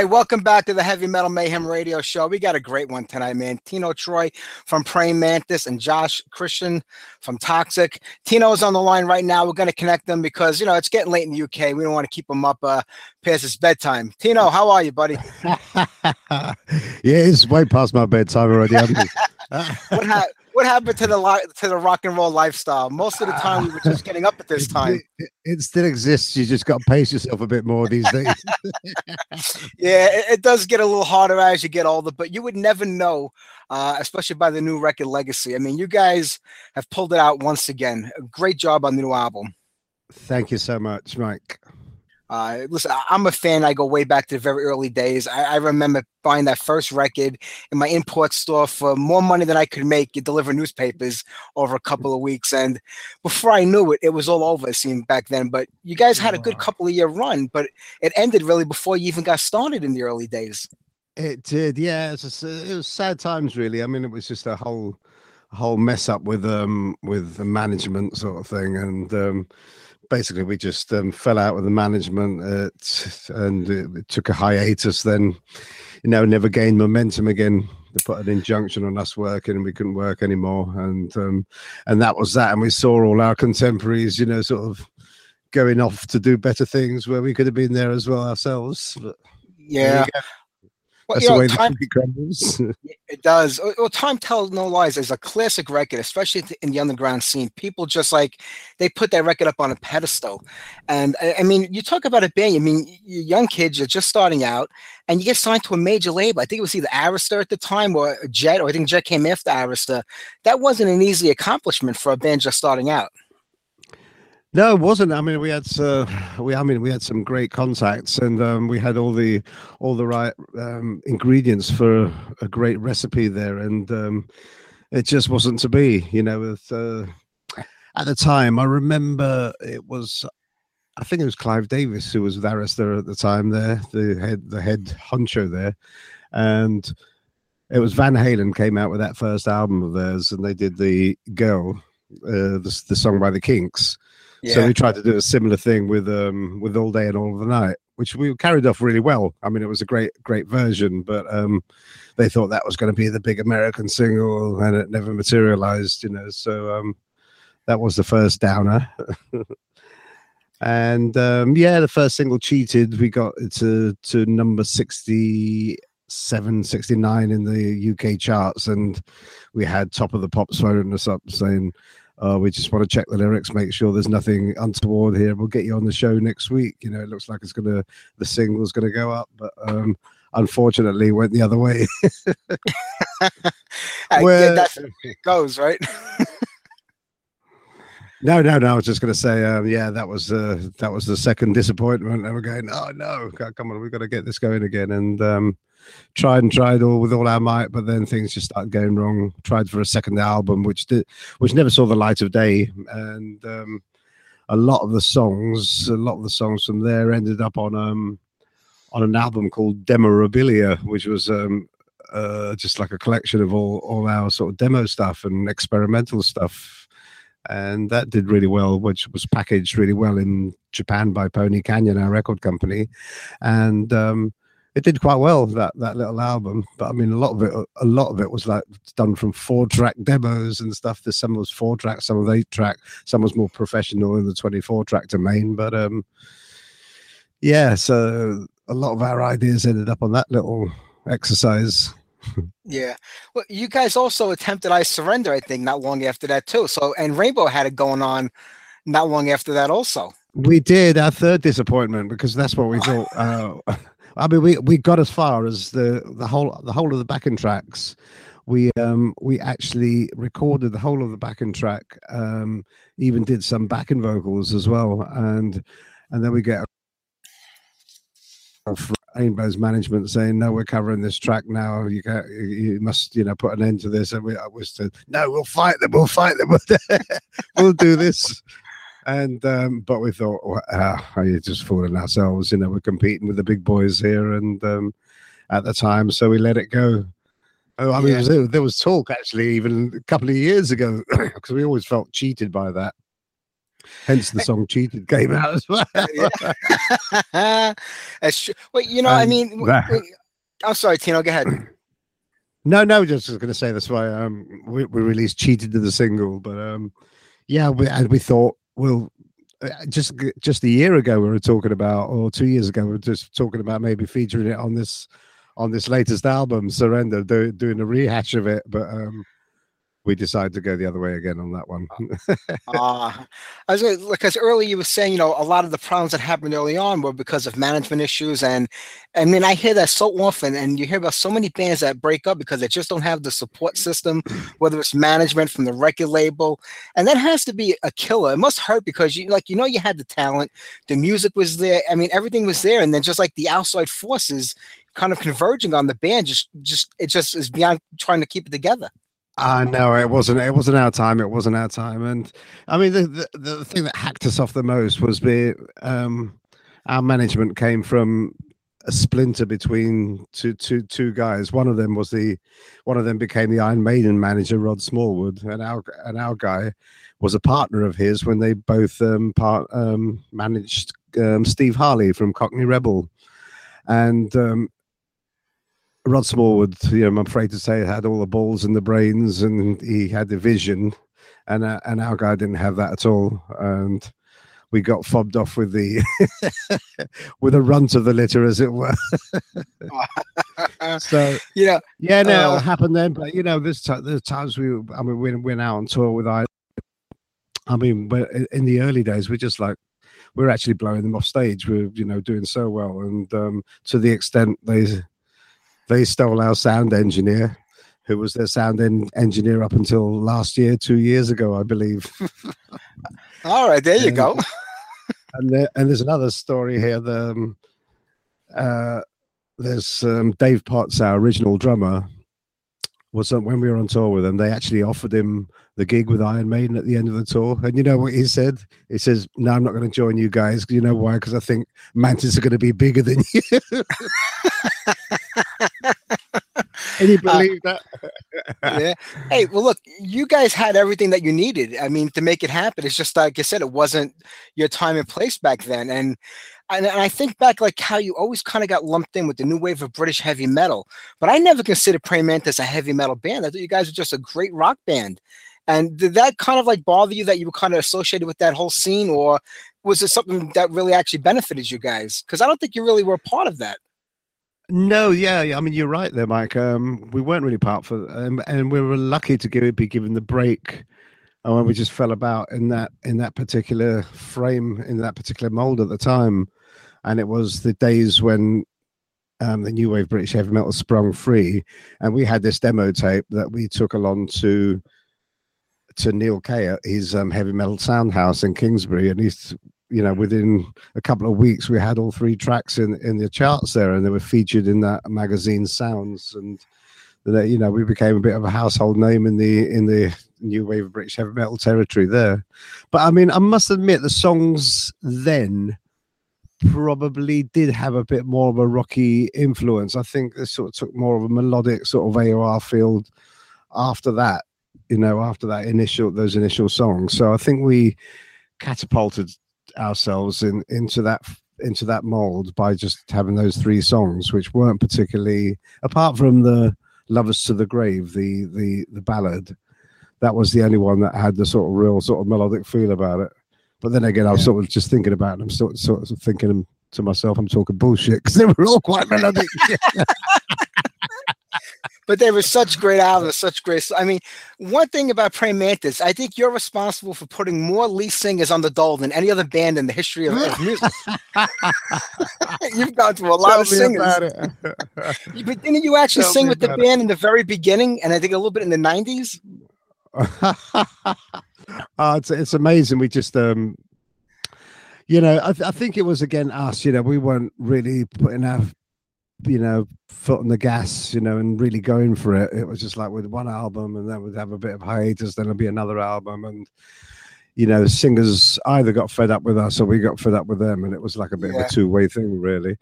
Right, welcome back to the Heavy Metal Mayhem Radio Show. We got a great one tonight, man. Tino Troy from Praying Mantis and Josh Christian from Toxik. Tino is on the line right now. We're going to connect them because you know it's getting late in the UK. We don't want to keep him up uh, past his bedtime. Tino, how are you, buddy? yeah, it's way past my bedtime already. what, ha- what happened to the li- to the rock and roll lifestyle? Most of the time, we were just getting up at this time. It, it still exists. You just got to pace yourself a bit more these days. yeah, it, it, does get a little harder as you get older, but you would never know, uh, especially by the new record Legacy. I mean, you guys have pulled it out once again. Great job on the new album. Thank you so much, Mike. Uh, listen, I'm a fan. I go way back to the very early days. I, I, remember buying that first record in my import store for more money than I could make. You deliver newspapers over a couple of weeks, and before I knew it, it was all over. It seemed back then. But you guys had a good couple of year run, but it ended really before you even got started in the early days. It did, yeah. It was, it was sad times, really. I mean, it was just a whole, whole mess up with um with the management sort of thing, and um basically we just um, fell out with the management at, and it, it, took a hiatus then. You know never gained momentum again. They put an injunction on us working and we couldn't work anymore. And um, and that was that. And we saw all our contemporaries you know sort of going off to do better things where we could have been there as well ourselves. But yeah well, That's the know, way time, the crumbles. it does. Well, Time Tells No Lies is a classic record, especially in the underground scene. People just like they put that record up on a pedestal. And I mean, you talk about a band. I mean, you're young kids, you're just starting out, and you get signed to a major label. I think it was either Arista at the time or Jet, or I think Jet came after Arista. That wasn't an easy accomplishment for a band just starting out. No, it wasn't. I mean, we had uh, we. I mean, we had some great contacts, and um, we had all the all the right um, ingredients for a great recipe there, and um, it just wasn't to be. You know, with uh, at the time, I remember it was. I think it was Clive Davis who was with at the time. There, the head the head honcho there, and it was Van Halen came out with that first album of theirs, and they did the Girl, uh, the the song by the Kinks yeah. So we tried to do a similar thing with um with All Day and All of the Night, which we carried off really well. I mean, it was a great great version, but um they thought that was going to be the big American single, and it never materialized. You know, so um that was the first downer. and um yeah, the first single cheated. We got to to number sixty seven, 69 in the UK charts, and we had Top of the Pops phoning us up saying, uh, we just want to check the lyrics, make sure there's nothing untoward here. We'll get you on the show next week. You know, it looks like it's gonna the single's gonna go up, but um, unfortunately, went the other way. Where that goes right. No, no, no. I was just going to say, um, yeah, that was uh, that was the second disappointment. And we're going, oh no, come on, we've got to get this going again. And um, tried and tried all with all our might, but then things just started going wrong. Tried for a second album, which did, which never saw the light of day, and um, a lot of the songs, a lot of the songs from there ended up on um on an album called Demorabilia, which was um uh, just like a collection of all all our sort of demo stuff and experimental stuff. And that did really well, which was packaged really well in Japan by Pony Canyon, our record company. And um, it did quite well that that little album but i mean a lot of it a lot of it was like done from four track demos and stuff. There's some was four track some was eight track some was more professional in the 24 track domain but um yeah so a lot of our ideas ended up on that little exercise. Yeah. Well you guys also attempted i surrender i think not long after that too. So and rainbow had it going on not long after that also. We did our third disappointment because that's what we thought uh, I mean, we we got as far as the the whole the whole of the backing tracks. We um we actually recorded the whole of the backing track. Um, even did some backing vocals as well, and and then we get Rainbow's management saying, "No, we're covering this track now. You can, you must, you know, put an end to this." And we I was to, "No, we'll fight them. We'll fight them. we'll do this." And um, but we thought, well, uh, are you just fooling ourselves? You know, we're competing with the big boys here, and um, at the time, so we let it go. Oh, I mean, yeah. was, there was talk actually even a couple of years ago because we always felt cheated by that. Hence the song "Cheated" came out as well. That's. Well, you know, I Um, mean, w- that- w- I'm sorry, Tino. Go ahead. No, no, just going to say that's why um we, we released "Cheated" to the single, but um yeah, we and we thought well. uh, Just just a year ago, we were talking about, or two years ago, we were just talking about maybe featuring it on this on this latest album, "Surrender," do, doing a rehash of it. But um we decided to go the other way again on that one. Uh, I was gonna, because earlier you were saying, you know, a lot of the problems that happened early on were because of management issues, and I mean, I hear that so often, and you hear about so many bands that break up because they just don't have the support system, whether it's management from the record label, and that has to be a killer. It must hurt because you, like, you know, you had the talent, the music was there, I mean, everything was there, and then just like the outside forces kind of converging on the band, just, just it just is beyond trying to keep it together. I know it wasn't. It wasn't our time. It wasn't our time. And I mean, the the, the thing that hacked us off the most was be um, our management came from a splinter between two two two guys. One of them was the one of them became the Iron Maiden manager, Rod Smallwood, and our and our guy was a partner of his when they both um, part um, managed um, Steve Harley from Cockney Rebel, and um, Rod Smallwood, you know, I'm afraid to say, had all the balls and the brains, and he had the vision, and uh, and our guy didn't have that at all, and we got fobbed off with the with a runt of the litter, as it were. so you know, yeah, no, Uh, it happened then, but you know, there's ti- there's times we, I mean, we went out on tour with I. I mean, but in- in the early days, we're just like we're actually blowing them off stage. We're you know doing so well, and um, to the extent they they stole our sound engineer, who was their sound en- engineer up until last year, two years ago, I believe. all right, there you And- go. and there, and there's another story here. The um, uh, there's um, Dave Potts, our original drummer, was on, when we were on tour with him. They actually offered him the gig with Iron Maiden at the end of the tour, and you know what he said? He says, "No, I'm not going to join you guys. You know why? Because I think Mantis are going to be bigger than you." Can you uh, believe that? yeah. Hey, well, look, you guys had everything that you needed. I mean, to make it happen. It's just like I said, it wasn't your time and place back then. And and, and I think back like how you always kind of got lumped in with the new wave of British heavy metal. But I never considered Praying Mantis a heavy metal band. I thought you guys were just a great rock band. And did that kind of like bother you that you were kind of associated with that whole scene, or was it something that really actually benefited you guys? Because I don't think you really were a part of that. No, yeah, yeah, I mean you're right there, Mike. Um, we weren't really part for, um, and we were lucky to give, be given the break, and when we just fell about in that in that particular frame in that particular mold at the time, and it was the days when um, the new wave British heavy metal sprung free, and we had this demo tape that we took along to to Neal Kay at his um, heavy metal sound house in Kingsbury, and he's you know within a couple of weeks we had all three tracks in in the charts there, and they were featured in that magazine Sounds, and that you know we became a bit of a household name in the in the new wave of British heavy metal territory there. But I mean, I must admit the songs then probably did have a bit more of a rocky influence. I think they sort of took more of a melodic sort of AOR field after that, you know, after that initial those initial songs. So I think we catapulted ourselves in into that into that mold by just having those three songs, which weren't particularly apart from the "Lovers to the Grave," the the the ballad. That was the only one that had the sort of real sort of melodic feel about it. But then again, I was sort of just thinking about it. I'm sort sort of thinking to myself, I'm talking bullshit because they were all quite melodic. but they were such great albums, such great. I mean, one thing about Praying Mantis, I think you're responsible for putting more lead singers on the dole than any other band in the history of, of music. You've gone through a lot Tell of singers. about it. You- But didn't you actually Tell sing with the it. band in the very beginning, and I think a little bit in the '90s? oh, it's it's amazing. We just um, you know, I, th- I think it was again us. You know, we weren't really putting our you know foot on the gas. You know, and really going for it. It was just like with one album, and then we'd have a bit of hiatus. Then there'd be another album, and you know, the singers either got fed up with us or we got fed up with them, and it was like a bit Yeah. of a two way thing, really.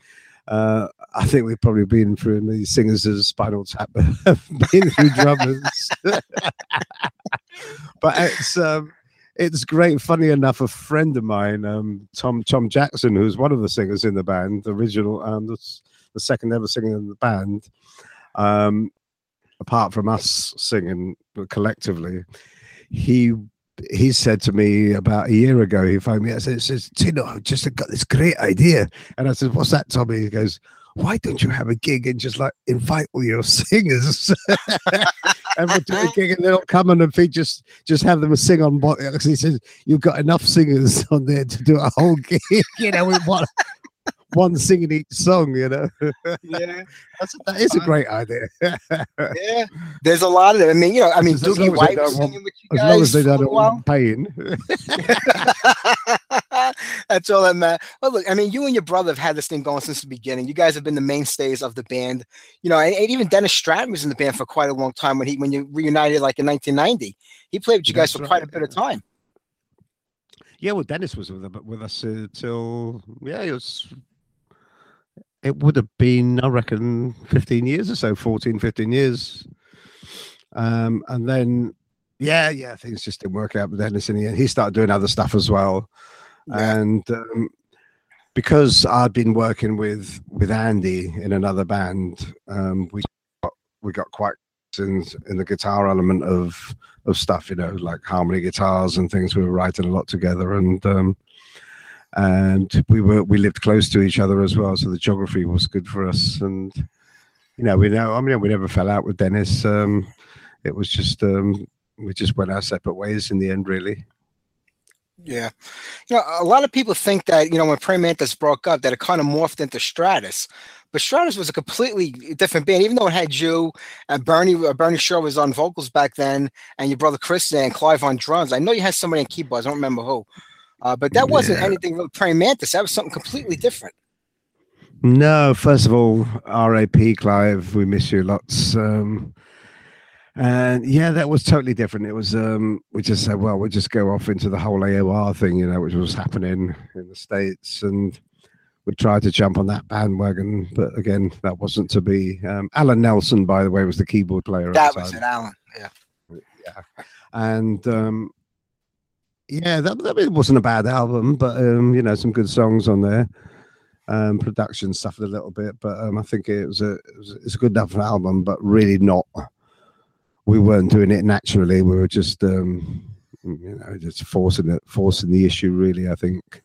Uh, I think we've probably been through many singers as Spinal Tap been through drummers. but it's um, it's great. Funny enough, a friend of mine, um, Tom Tom Jackson, who's one of the singers in the band, the original, um, the, the second ever singer in the band, um, apart from us singing collectively, he he said to me about a year ago, he phoned me, I said, says, Tino, I've just got this great idea. And I said, What's that, Tommy? He goes, Why don't you have a gig and just like invite all your singers? and we'll do a gig and they'll come and feed just just have them sing on what he says, You've got enough singers on there to do a whole gig, you know, with one one singing each song, you know. Yeah, That's that is a great idea. yeah. There's a lot of them. I mean, you know, I mean, As Doogie White was want- singing with you as guys long as they don't want pain. That's all that matters. Well, look, I mean, you and your brother have had this thing going since the beginning. You guys have been the mainstays of the band. You know, and, and even Dennis Stratton was in the band for quite a long time when he when you reunited, like in 1990. He played with you guys That's for right, quite a bit of time. Yeah, well, Dennis was with, with us uh, till yeah, it was. It would have been, I reckon, fifteen years or so, 14, 15 years. Um, and then, yeah, yeah, things just didn't work out with Dennis in the end. He started doing other stuff as well, Yeah. and um, because I'd been working with with Andy in another band, um, we got, we got quite in in the guitar element of of stuff, you know, like harmony guitars and things. We were writing a lot together, and um, and we were we lived close to each other as well, so the geography was good for us. And you know, we know, I mean, we never fell out with Dennis. Um, it was just um, we just went our separate ways in the end, really. Yeah. You know, a lot of people think that, you know, when Praying Mantis broke up, that it kind of morphed into Stratus. But Stratus was a completely different band, even though it had you and Bernie. Uh, Bernie Shaw was on vocals back then, and your brother Chris and Clive on drums. I know you had somebody on keyboards. I don't remember who. Uh, but that wasn't Yeah. anything really Praying Mantis. That was something completely different. No, first of all, R.A.P. Clive, we miss you lots. Um, and yeah, that was totally different. It was um, we just said, well, we'll just go off into the whole AOR thing, you know, which was happening in the states, and we tried to jump on that bandwagon, but again, that wasn't to be. Um, Alan Nelson, by the way, was the keyboard player. That was it, Alan. Yeah. Yeah. and um, yeah, that, that wasn't a bad album, but um, you know, some good songs on there. Um, production suffered a little bit, but um, I think it was a it's a good enough album, but really not. We weren't doing it naturally. We were just um, you know just forcing it, forcing the issue. Really, I think.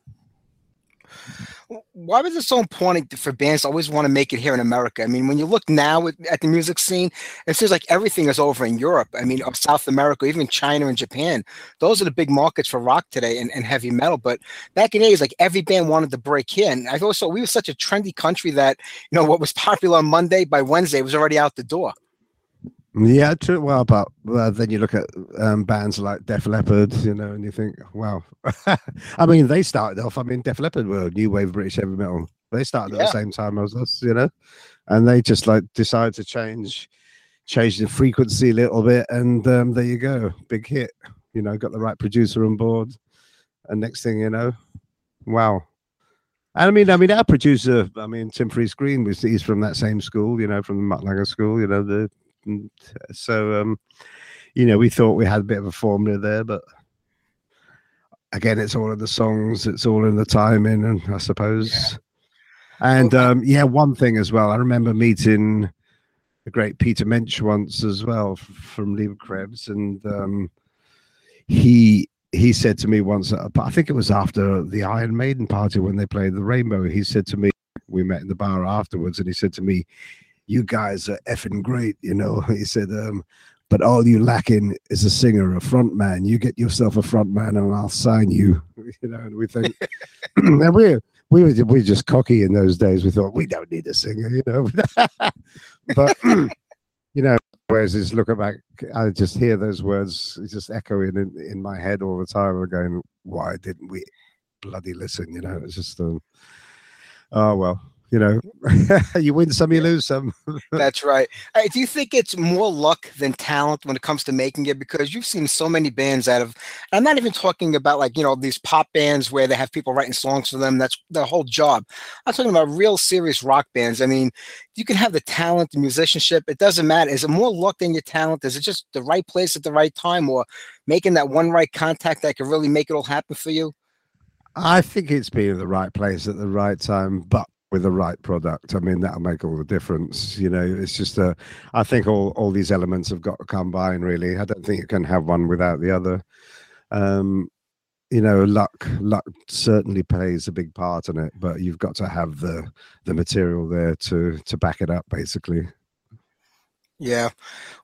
Why was it so important for bands always want to make it here in America? I mean, when you look now at, at the music scene, it seems like everything is over in Europe. I mean, or South America, even China and Japan. Those are the big markets for rock today and, and heavy metal. But back in the days, like every band wanted to break in. I also we were such a trendy country that you know what was popular on Monday by Wednesday was already out the door. Yeah, true. Well, but uh, then you look at um, bands like Def Leppard, you know, and you think, wow. I mean, they started off. I mean, Def Leppard were new wave British heavy metal. They started at the same time as us, you know, and they just like decided to change, change the frequency a little bit, and um, there you go, big hit. You know, got the right producer on board, and next thing you know, wow. And I mean, I mean, our producer, I mean, Tim Friese-Greene was he's from that same school, you know, from the Mutt school, you know, the and so um you know we thought we had a bit of a formula there but again it's all in the songs it's all in the timing and i suppose and Well, um yeah one thing as well i remember meeting the great peter mensch once as well from Leber Krebs, and um he he said to me once uh, i think it was after the iron maiden party when they played the rainbow he said to me we met in the bar afterwards and he said to me you guys are effing great, you know. He said, um, but all you lacking is a singer, a front man. You get yourself a front man and I'll sign you. You know, and we think and we we were we were just cocky in those days. We thought we don't need a singer, you know. but you know, whereas just looking back, I just hear those words just echoing in, in my head all the time. I'm going, why didn't we bloody listen? You know, it's just um, oh well, you know, you win some, you lose some. That's right. Hey, do you think it's more luck than talent when it comes to making it? Because you've seen so many bands out of, I'm not even talking about like you know these pop bands where they have people writing songs for them. That's their whole job. I'm talking about real serious rock bands. I mean, you can have the talent, the musicianship. It doesn't matter. Is it more luck than your talent? Is it just the right place at the right time, or making that one right contact that can really make it all happen for you? I think it's being at the right place at the right time, but with the right product. I mean, that'll make all the difference. You know, it's just a. I think all all these elements have got to combine. Really, I don't think you can have one without the other. Um, you know, luck luck certainly plays a big part in it, but you've got to have the the material there to to back it up, basically. Yeah.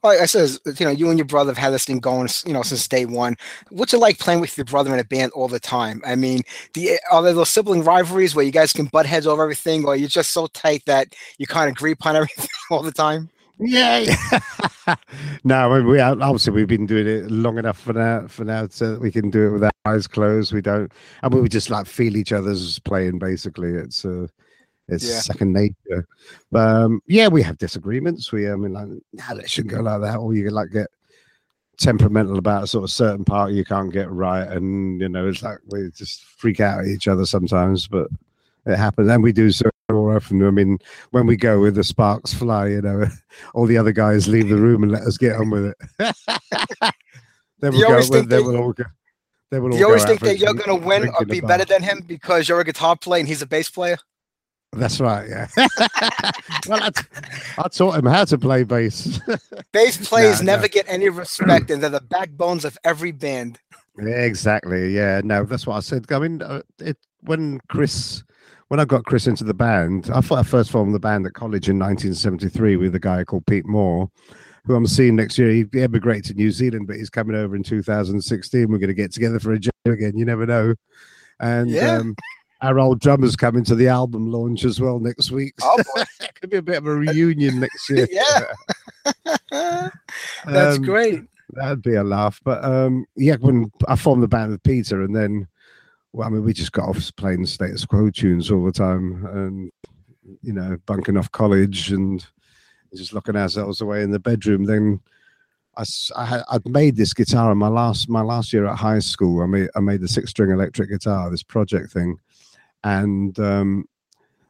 Well, I says, you know, you and your brother have had this thing going, you know, since day one. What's it like playing with your brother in a band all the time? I mean, the are there those sibling rivalries where you guys can butt heads over everything, or you're just so tight that you kind of agree upon everything all the time? Yeah. yeah. no, we obviously we've been doing it long enough for now. For now, so that we can do it with our eyes closed. We don't, and we just like feel each other's playing. Basically, it's uh, it's Yeah. second nature. But um, yeah, we have disagreements. We, I mean, like, nah, that shouldn't go like that. Or you like get temperamental about a sort of certain part you can't get right, and you know, it's like we just freak out at each other sometimes. But it happens, and we do so more often. I mean, when we go with the sparks fly, you know, all the other guys leave the room and let us get on with it. then we'll you go. always Then think that- we'll all go. Then we'll Do you always think that you're going to win or be better than him because you're a guitar player and he's a bass player? That's right. Yeah. well, I, I taught him how to play bass. Bass players no. never get any respect, and they're the backbones of every band. Exactly. Yeah, no, that's what I said. I mean, uh, it when Chris, when I got Chris into the band, I thought I first formed the band at college in 1973 with a guy called Pete Moore, who I'm seeing next year. He emigrated to New Zealand, but he's coming over in 2016. We're going to get together for a jam again. You never know. And Yeah. um, our old drummer's coming to the album launch as well next week. Oh boy, Could be a bit of a reunion next year. yeah, that's Um, great. That'd be a laugh. But um, yeah, when I formed the band with Peter, and then, well, I mean, we just got off playing status quo tunes all the time, and you know, bunking off college and just locking ourselves away in the bedroom. Then I, s- I had, I'd made this guitar in my last my last year at high school. I made I made the six string electric guitar, this project thing, and um,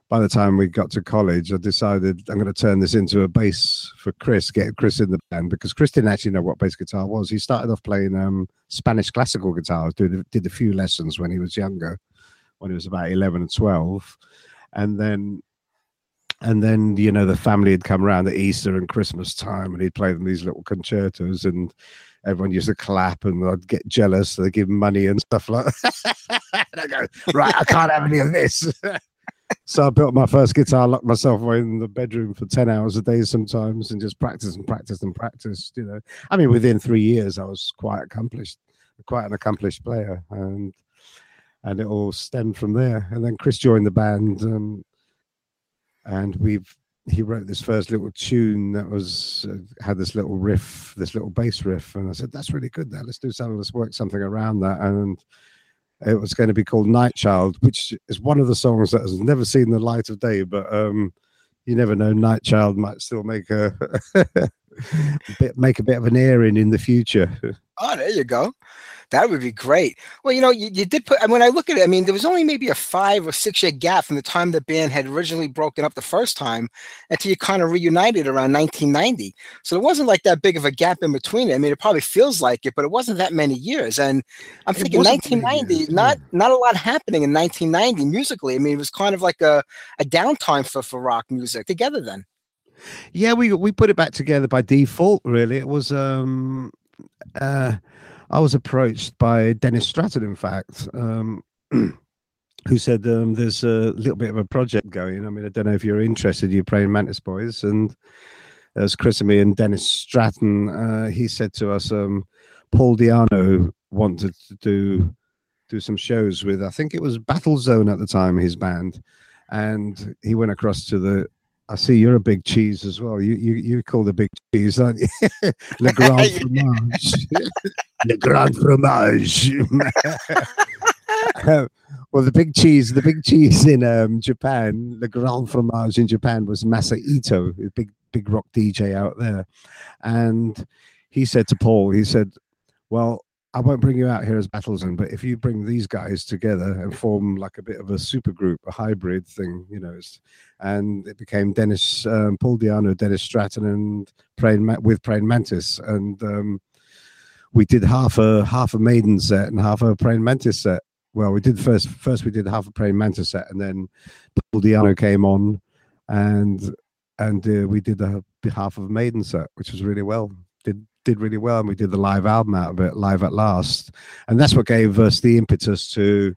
by the time we got to college, I decided I'm going to turn this into a bass for Chris, get Chris in the band because Chris didn't actually know what bass guitar was. He started off playing um, Spanish classical guitar, did, did a few lessons when he was younger, when he was about 11 and 12. And then, and then, you know, the family had come around at Easter and Christmas time and he'd play them these little concertos and everyone used to clap and I'd get jealous. So they give money and stuff like that. and I go, right, I can't have any of this. So I built my first guitar, locked myself away in the bedroom for 10 hours a day sometimes and just practiced and practiced and practiced, you know. I mean, within three years, I was quite accomplished, quite an accomplished player. And and it all stemmed from there. And then Chris joined the band um, and we've he wrote this first little tune that was uh, had this little riff, this little bass riff, and I said, "That's really good. Now let's do something. Let's work something around that." And it was going to be called Night Child, which is one of the songs that has never seen the light of day. But um, you never know, Night Child might still make a bit make a bit of an airing in the future. Oh, there you go. That would be great. Well, you know, you, you did put, when I look at it, I mean, there was only maybe a five or six year gap from the time the band had originally broken up the first time until you kind of reunited around 1990. So it wasn't like that big of a gap in between it. I mean, it probably feels like it, but it wasn't that many years. And I'm It thinking 1990, years, not not a lot happening in 1990 musically. I mean, it was kind of like a, a downtime for, for rock music together then. Yeah, we we put it back together by default. Really, it was. um uh I was approached by Dennis Stratton, in fact, um, who said um, there's a little bit of a project going. I mean, I don't know if you're interested. You're playing Mantis Boys, and as Chris and me and Dennis Stratton, uh, he said to us, um, Paul Di'Anno wanted to do do some shows with. I think it was Battlezone at the time, his band, and he went across to the I see you're a big cheese as well. You you you call the big cheese, aren't you? Le Grand Fromage. Le Grand Fromage. Well, the big cheese, the big cheese in um, Japan, the Grand Fromage in Japan was Masa Ito, a big big rock DJ out there, and he said to Paul, he said, "Well, I won't bring you out here as Battlezone, but if you bring these guys together and form like a bit of a super group, a hybrid thing, you know, and it became Dennis, um, Paul Di'Anno, Dennis Stratton, and Praying Ma- with Praying Mantis, and um, we did half a half a Maiden set and half a Praying Mantis set. Well, we did first first we did half a Praying Mantis set, and then Paul Di'Anno came on, and and uh, we did the half of a Maiden set, which was really well. Did really well, and we did the live album out of it, live at last, and that's what gave us the impetus to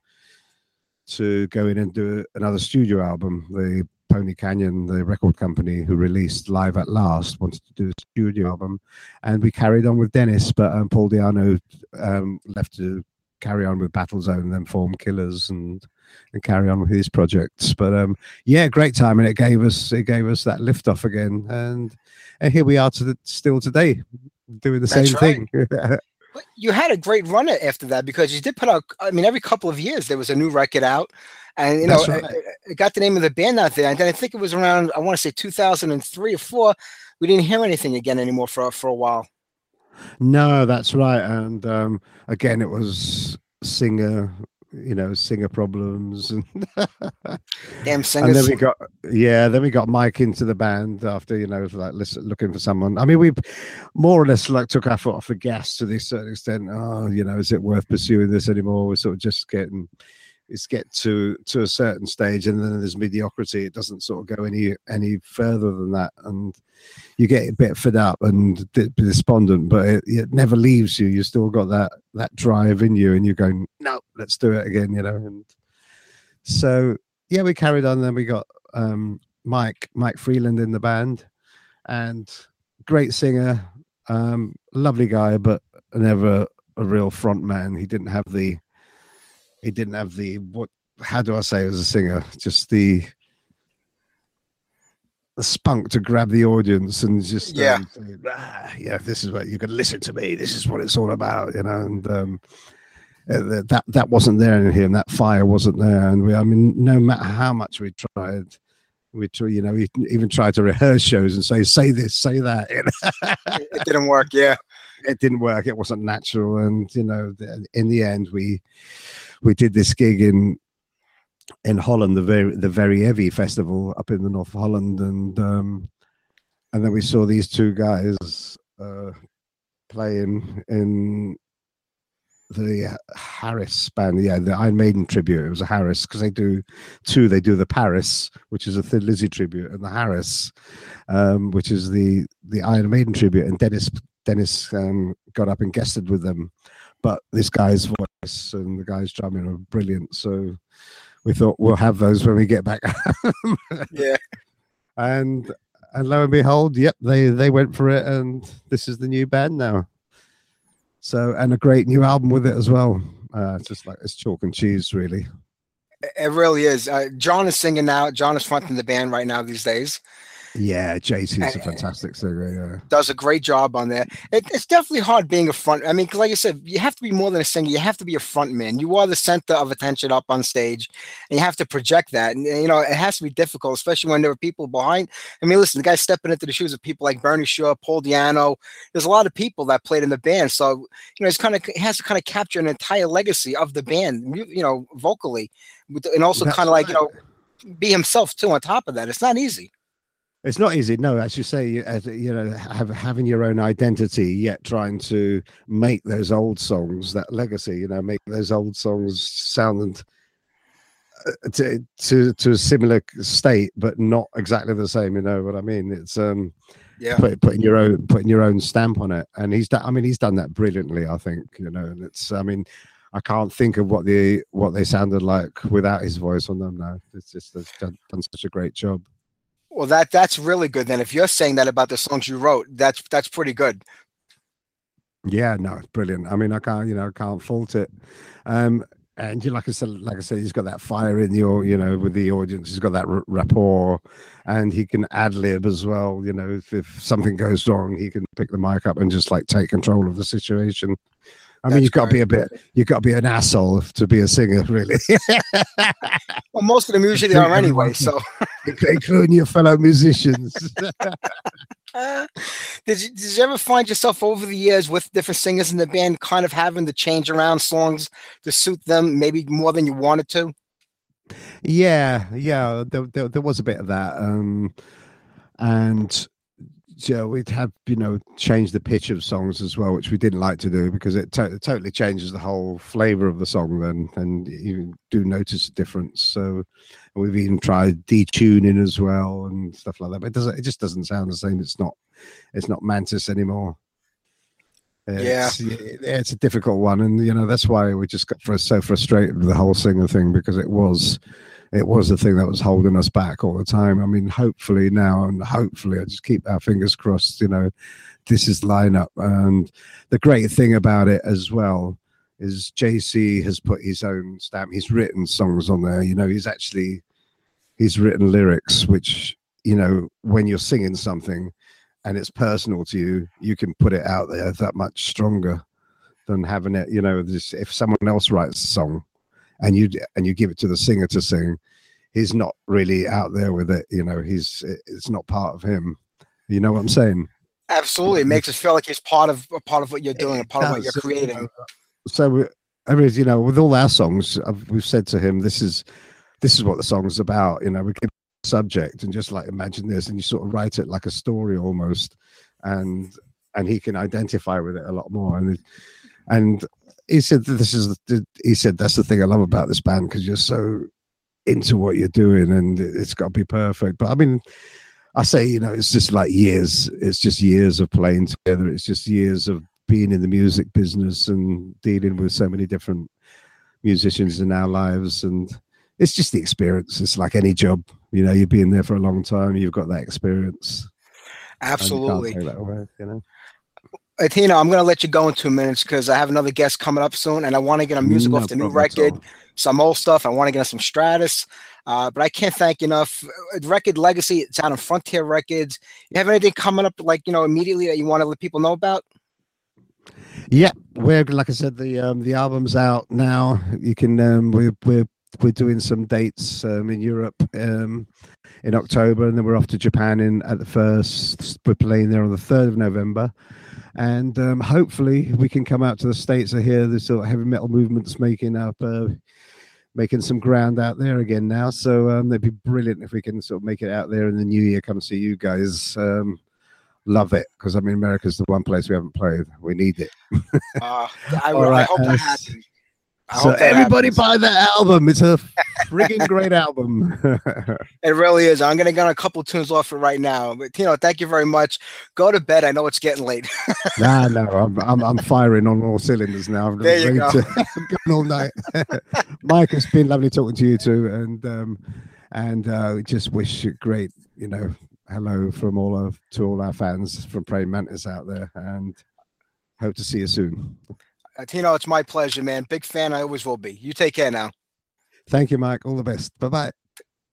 to go in and do another studio album. The Pony Canyon, the record company who released Live at Last, wanted to do a studio album, and we carried on with Dennis, but um, Paul Di'Anno um, left to carry on with Battlezone, then form Killers and and carry on with his projects. But um, yeah, great time, and it gave us it gave us that lift off again, and and here we are to the, still today doing the That's same right. thing. You had a great run after that because you did put out. I mean, every couple of years there was a new record out, and you know, right. it, it got the name of the band out there. And then I think it was around I want to say 2003 or four. We didn't hear anything again anymore for for a while. No, that's right. And um, again, it was singer, you know, singer problems, and, Damn and then we got yeah, then we got Mike into the band after you know, like listen, looking for someone. I mean, we more or less like took our foot off the gas to this certain extent. Oh, you know, is it worth pursuing this anymore? We're sort of just getting. It's get to to a certain stage, and then there's mediocrity. It doesn't sort of go any any further than that, and you get a bit fed up and despondent, but it, it never leaves you. You still got that that drive in you, and you're going, no, let's do it again, you know. And so yeah, we carried on. Then we got um, Mike Mike Freeland in the band, and great singer, um, lovely guy, but never a real front man. He didn't have the he didn't have the what how do I say as a singer? Just the the spunk to grab the audience and just Yeah. um, say, "Ah, yeah, this is what you can listen to me. This is what it's all about, you know. And um, uh, that that wasn't there in him. That fire wasn't there. And we, I mean, no matter how much we tried, we you know, we even tried to rehearse shows and say, say this, say that. you know. it it didn't work. Yeah. it didn't work. It wasn't natural, and you know, in the end, we we did this gig in in Holland, the very the very heavy festival up in the North Holland, and um, and then we saw these two guys uh, playing in the Harris band, yeah, the Iron Maiden tribute. It was a Harris because they do two. They do the Paris, which is a Thin Lizzy tribute, and the Harris, um, which is the the Iron Maiden tribute. And Dennis Dennis um, got up and guested with them, but this guy's voice and the guy's drumming are brilliant. So we thought we'll have those when we get back. Yeah. and and lo and behold, yep, they they went for it, and this is the new band now. So and a great new album with it as well. Uh, it's just like it's chalk and cheese, really. It- It really is. Uh, John is singing now. John is fronting the band right now these days. Yeah, JT's a fantastic singer. Does a great job on there. It, it's definitely hard being a front. I mean, like I said, you have to be more than a singer. You have to be a front man. You are the center of attention up on stage, and you have to project that. And you know, it has to be difficult, especially when there are people behind. I mean, listen, the guy's stepping into the shoes of people like Bernie Shaw, Paul Di'Anno. There's a lot of people that played in the band, so you know, it's kind of it has to kind of capture an entire legacy of the band, you know, vocally, and also That's kind of like you know, be himself too. On top of that, it's not easy. It's not easy, no. As you say, you, as, you know, have, having your own identity, yet trying to make those old songs that legacy. You know, make those old songs sound uh, to to to a similar state, but not exactly the same. You know what I mean? It's um, Yeah. put, putting your own putting your own stamp on it, and he's done. I mean, he's done that brilliantly. I think you know, and it's. I mean. I can't think of what the what they sounded like without his voice on them. Now it's just they've done, done such a great job. Well, that that's really good. Then, if you're saying that about the songs you wrote, that's that's pretty good. Yeah, no, it's brilliant. I mean, I can't, you know, I can't fault it. Um, and you, like I said, like I said, he's got that fire in au- you know, with the audience. He's got that r- rapport, and he can ad lib as well. You know, if, if something goes wrong, he can pick the mic up and just like take control of the situation. I mean, you've got to be a bit, you've got to be an asshole to be a singer, really, Well, most of the music they are anyway. So, including your fellow musicians. uh, did you did you ever find yourself over the years with different singers in the band, kind of having to change around songs to suit them, maybe more than you wanted to? Yeah, yeah, there, there, there was a bit of that, um, and yeah, we'd have you know changed the pitch of songs as well, which we didn't like to do because it, to- it totally changes the whole flavor of the song. Then, and you do notice a difference. So we've even tried detuning as well and stuff like that, but it doesn't. It just doesn't sound the same. It's not. It's not Mantis anymore. Yeah. It's, yeah, it's a difficult one, and you know that's why we just got so frustrated with the whole singer thing because it was, it was the thing that was holding us back all the time. I mean, hopefully now, and hopefully, I just keep our fingers crossed. You know, this is lineup, and the great thing about it as well is JC has put his own stamp. He's written songs on there. You know, he's actually he's written lyrics, which you know when you're singing something and it's personal to you, you can put it out there that much stronger than having it. You know, this, if someone else writes a song and you and you give it to the singer to sing, he's not really out there with it. You know, he's it's not part of him. You know what I'm saying? Absolutely, it makes us feel like he's part of a part of what you're doing, a part of what you're creating. So, we- I mean, you know, with all our songs, I've, we've said to him, "This is this is what the song's about." You know, we give a subject and just like imagine this, and you sort of write it like a story almost, and and he can identify with it a lot more. And and he said that this is the, he said that's the thing I love about this band because you're so into what you're doing and it's got to be perfect. But I mean, I say you know it's just like years. It's just years of playing together. It's just years of being in the music business and dealing with so many different musicians in our lives and it's just the experience it's like any job you know you've been there for a long time you've got that experience and you can't Absolutely. away, you know Tino, I'm going to let you go in two minutes because I have another guest coming up soon, and I want to get a music No off the new problem at all. record, some old stuff. I want to get some Stratus, uh, but I can't thank you enough. Uh, Record Legacy, it's out on Frontier Records. You have anything coming up, like you know, immediately that you want to let people know about? Yeah, we're like I said, the um, the album's out now. You can um, we're we're we're doing some dates um, in Europe um, in October, and then we're off to Japan in at the first. We're playing there on the third of November, and um, hopefully we can come out to the states. I hear the sort of heavy metal movement's making up. Uh, Making some ground out there again now, so um, it'd be brilliant if we can sort of make it out there in the new year. Come see you guys. Um, love it because I mean America's the one place we haven't played. We need it. Uh, I, All I hope uh, that happens. So everybody happens. buy that album. It's a friggin' great album. It really is. I'm going to get a couple tunes off it right now. But Tino, thank you very much. Go to bed. I know it's getting late. nah, no, I'm, I'm I'm firing on all cylinders now. I'm There you ready to- I'm going all night. Mike, it's been lovely talking to you too, and um, and uh, just wish you great, you know, hello from all of to all our fans from Praying Mantis out there, and hope to see you soon. Tino, it's my pleasure, man. Big fan. I always will be. You take care now. Thank you, Mike. All the best. Bye bye.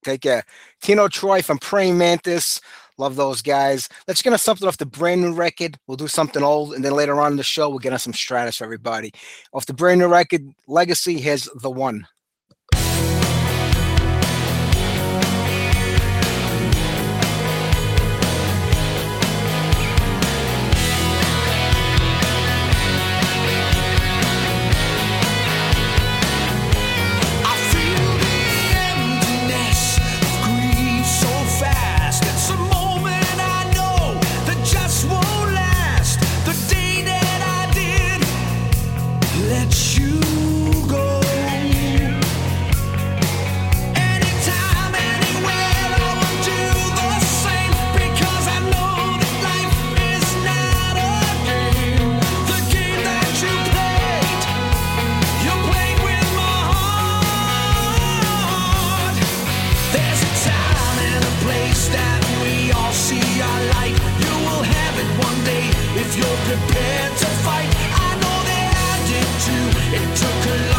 Take care. Tino Troy from Praying Mantis. Love those guys. Let's get us something off the brand new record. We'll do something old, and then later on in the show, we'll get us some Stratus for everybody. Off the brand new record, Legacy, has the one. Prepared to fight. I know that I did too. It took a long,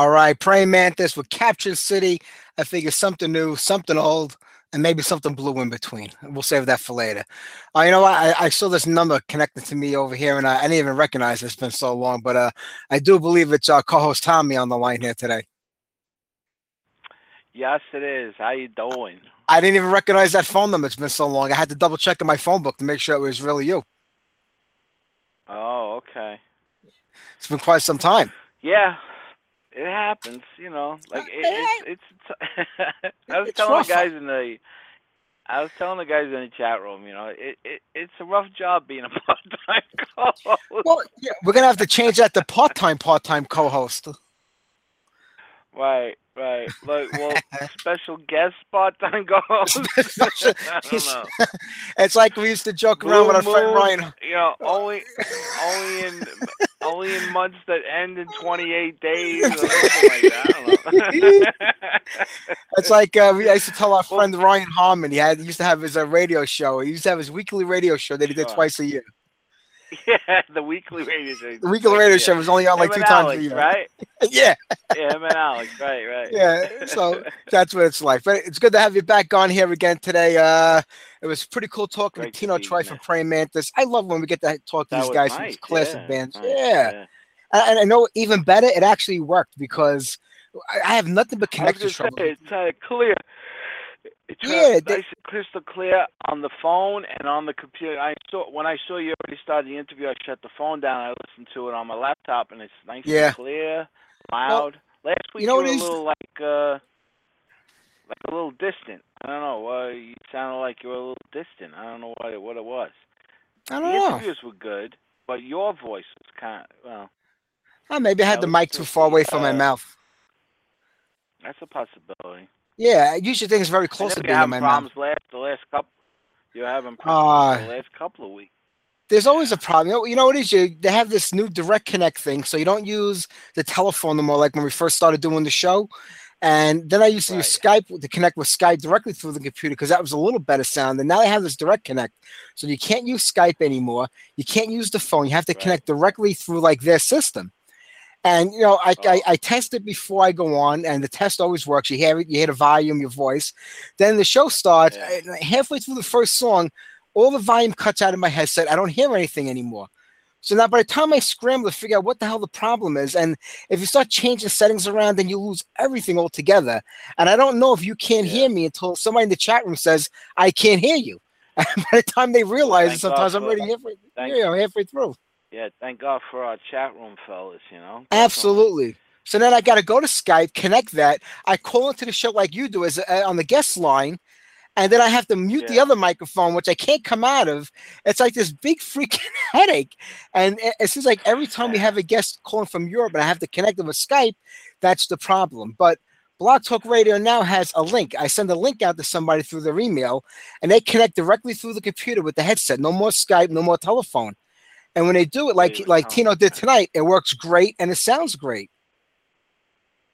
All right, praying mantis with Captured City. I figure something new, something old, and maybe something blue in between. We'll save that for later. Uh, you know what? I, I saw this number connected to me over here, and I, I didn't even recognize it. It's been so long, but uh, I do believe it's uh, co-host Tommy on the line here today. Yes, it is. How you doing? I didn't even recognize that phone number. It's been so long. I had to double check in my phone book to make sure it was really you. Oh, okay. It's been quite some time. Yeah, it happens. You know, like uh, it, it's it's. I was It's telling the guys in the. I was telling the guys in the chat room, you know, it, it it's a rough job being a part-time co-host. Well, yeah, we're gonna have to change that to part-time, part-time co-host. Right, right. Like, well, special guest part-time co-host. I don't know. it's like we used to joke around with our friend moon, Ryan. You know, only only in only in months that end in 28 days or something like that. I don't know. It's like uh, we I used to tell our friend Ryan Harmon. He had he used to have his uh, radio show. He used to have his weekly radio show that he did Sure. twice a year. yeah, the weekly radio show. The weekly radio show was only on like Him two times Alex, a year. right? yeah, Yeah, him and Alex, right, right. yeah. So that's what it's like. But it's good to have you back on here again today. Uh, it was pretty cool talking Great to Tino Troy from Praying Mantis. I love when we get to talk to that these guys from nice, classic yeah, bands. nice, yeah. And, and I know even better, it actually worked because I, have nothing but I was connection trouble. saying, it's uh, clear. It's uh, Yeah, they- nice and crystal clear on the phone and on the computer. I saw when I saw you already started the interview. I shut the phone down. I listened to it on my laptop, and it's nice Yeah. and clear, loud. Last week you know you were a little like uh, like a little distant. I don't know. Uh, you sounded like you were a little distant. I don't know what it, what it was. I don't know. The interviews were good, but your voice was kind of well. Oh, maybe I had the mic too far away from my uh, mouth. That's a possibility. Yeah, I usually things very close to being in my mouth. problems last the last couple. You're having Ah. problems the last couple of weeks. There's always a problem. You know, you know what it is? You they have this new direct connect thing, so you don't use the telephone no more like when we first started doing the show. And then I used to use Skype to connect with Skype directly through the computer because that was a little better sound. And now they have this direct connect, so you can't use Skype anymore. You can't use the phone. You have to connect directly through like their system. And you know, I, I oh. I test it before I go on, and the test always works. You hear it, you hear the volume, your voice. Then the show starts. and halfway through the first song, all the volume cuts out of my headset. I don't hear anything anymore. So now, by the time I scramble to figure out what the hell the problem is, and if you start changing settings around, then you lose everything altogether. And I don't know if you can't hear me until somebody in the chat room says I can't hear you. And by the time they realize it, Thank God sometimes I'm already halfway, thank- you know, halfway through. Yeah, thank God for our chat room fellas, you know. Absolutely. So then I got to go to Skype, connect that. I call into the show like you do, as uh, on the guest line, and then I have to mute the other microphone, which I can't come out of. It's like this big freaking headache, and it, it seems like every time we have a guest calling from Europe and I have to connect them with Skype, that's the problem. But Blog Talk Radio now has a link. I send a link out to somebody through their email, and they connect directly through the computer with the headset. No more Skype, no more telephone. And when they do it, like like Tino did tonight, it works great and it sounds great.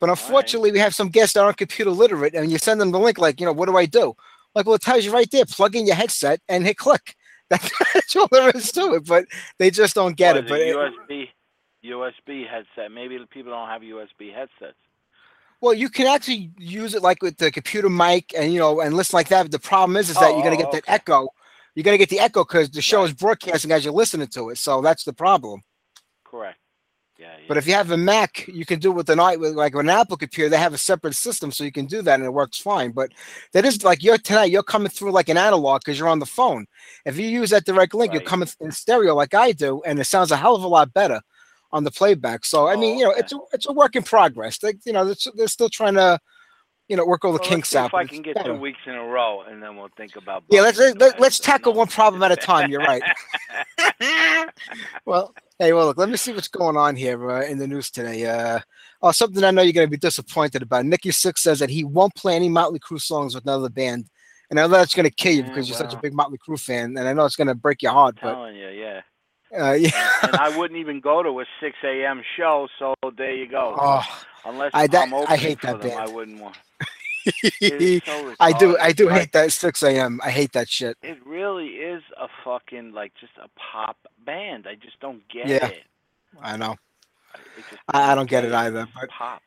But unfortunately, we have some guests that aren't computer literate, and you send them the link, like, you know, what do I do? Like, well, it tells you right there, plug in your headset and hit click. That's, that's all there is to it. But they just don't get Or it. But it- USB USB headset. Maybe people don't have USB headsets. well, you can actually use it like with the computer mic and you know and listen like that. But the problem is, is that Oh, you're gonna get that oh, echo. You're gonna get the echo because the show is broadcasting as you're listening to it. So that's the problem. Correct. Yeah. yeah. But if you have a Mac, you can do it with an i with like an Apple computer. They have a separate system, so you can do that, and it works fine. But that is like you're tonight. You're coming through like an analog because you're on the phone. If you use that direct link, you're coming in stereo like I do, and it sounds a hell of a lot better on the playback. So I Oh, mean, you know, it's a it's a work in progress. They, you know, they're, they're still trying to, you know, work all the Well, kinks out. if I can get better. two weeks in a row, and then we'll think about. Yeah, let's let, let's tackle one problem at a time. You're right. well, hey, well, look, let me see what's going on here uh, in the news today. Uh, oh, something I know you're going to be disappointed about. Nikki Sixx says that he won't play any Motley Crue songs with another band, and I know that's going to kill you because you're such a big Motley Crue fan, and I know it's going to break your heart. But telling you, yeah. uh, yeah, and I wouldn't even go to a Sixx:A.M. show, so there you go. Oh, Unless I- that- I hate that them, band. I wouldn't want. So I do. I do hate that Sixx:A.M. I hate that shit. It really is a fucking like just a pop band. I just don't get Yeah. it. I know. I, I, don't get it either. But pop.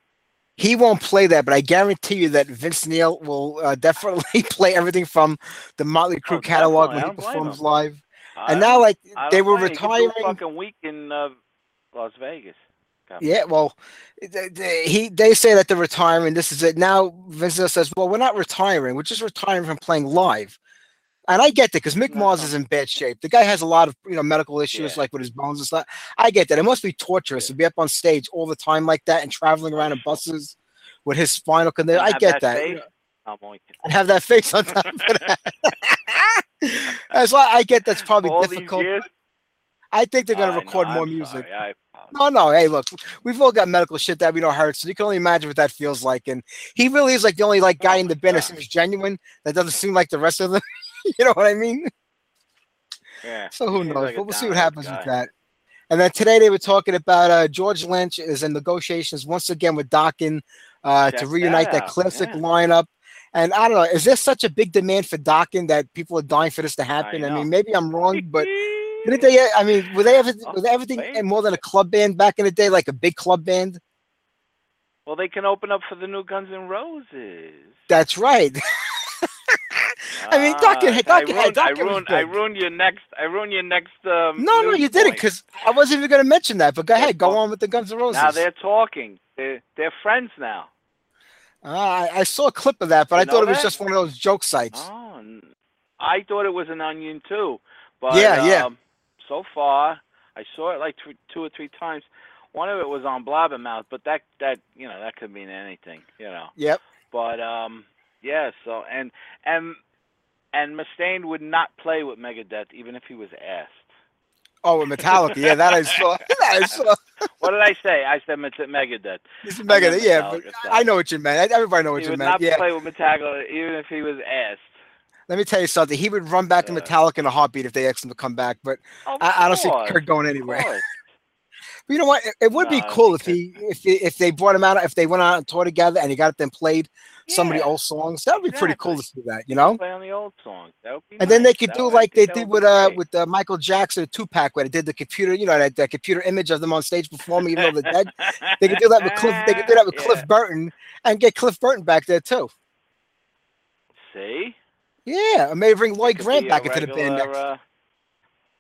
he won't play that, but I guarantee you that Vince Neil will uh, definitely play everything from the Motley Crue Oh, catalog when he performs live. I And now, like they were blame you. He could do a retiring. fucking week in uh, Las Vegas. Yeah, well, th- th- he they say that they're retiring. This is it. Now Vince says, "Well, we're not retiring. We're just retiring from playing live." And I get that because Mick No, Mars is in bad shape. The guy has a lot of you know medical issues, Yeah. like with his bones and stuff. I get that. It must be torturous to be up on stage all the time like that and traveling around in buses with his spinal condition. I get that. going to- And have that face on top of that. That's why I get that's probably all difficult. I think they're I know, record more I'm music. sorry, I. No, no. Hey, look, we've all got medical shit that we know hurts. So you can only imagine what that feels like. And he really is like the only like guy in the band that seems genuine. That doesn't seem like the rest of them. you know what I mean? Yeah. So who knows? like but we'll see what happens guy. with that. And then today they were talking about uh, George Lynch is in negotiations once again with Dokken uh, to reunite that out, classic yeah. lineup. And I don't know, is there such a big demand for Dokken that people are dying for this to happen? I, know. mean, maybe I'm wrong, but didn't they? I mean, were they ever? Oh, Was everything more than a club band back in the day, like a big club band? Well, they can open up for the new Guns N' Roses. That's right. I mean, Dokken, Ah, Dokken, I ruined, I ruined, I ruined your next. I ruined your next. Um, No, no, you didn't, because I wasn't even going to mention that. But go ahead, go on with the Guns N' Roses. now they're talking. They're they're friends now. Uh, I, I saw a clip of that, but You I thought it was that? just one of those joke sites. Oh, I thought it was an onion too, but Yeah, yeah. Um, so far, I saw it like two or three times. One of it was on Blabbermouth, but that that you know that could mean anything, you know. Yep. But um, yeah. So and and and Mustaine would not play with Megadeth even if he was asked. Oh, with Metallica. Yeah, that I saw. that I saw. What did I say? I said Met- Megadeth. It's Megadeth. Yeah, I know what you meant. Everybody know what He you would not Yeah. play with Metallica even if he was asked. Let me tell you something. He would run back to Uh, Metallica in a heartbeat if they asked him to come back. But Of I, I don't see Kurt going anywhere. But you know what? It, it would No, be cool if he if he, if they brought him out if they went out and tour together and he got and played some of the old songs. That would be pretty cool to see that. You know. Play on the old songs. That would be And then they could That do would- like they did with uh great. with uh, Michael Jackson Tupac where they did the computer, you know, that, that computer image of them on stage performing even though they're dead. They could do that with Cliff. They could do that with Yeah. Cliff Burton and get Cliff Burton back there too. See? Yeah, or maybe bring Lloyd Could Grant be a back into the band regular, next. uh,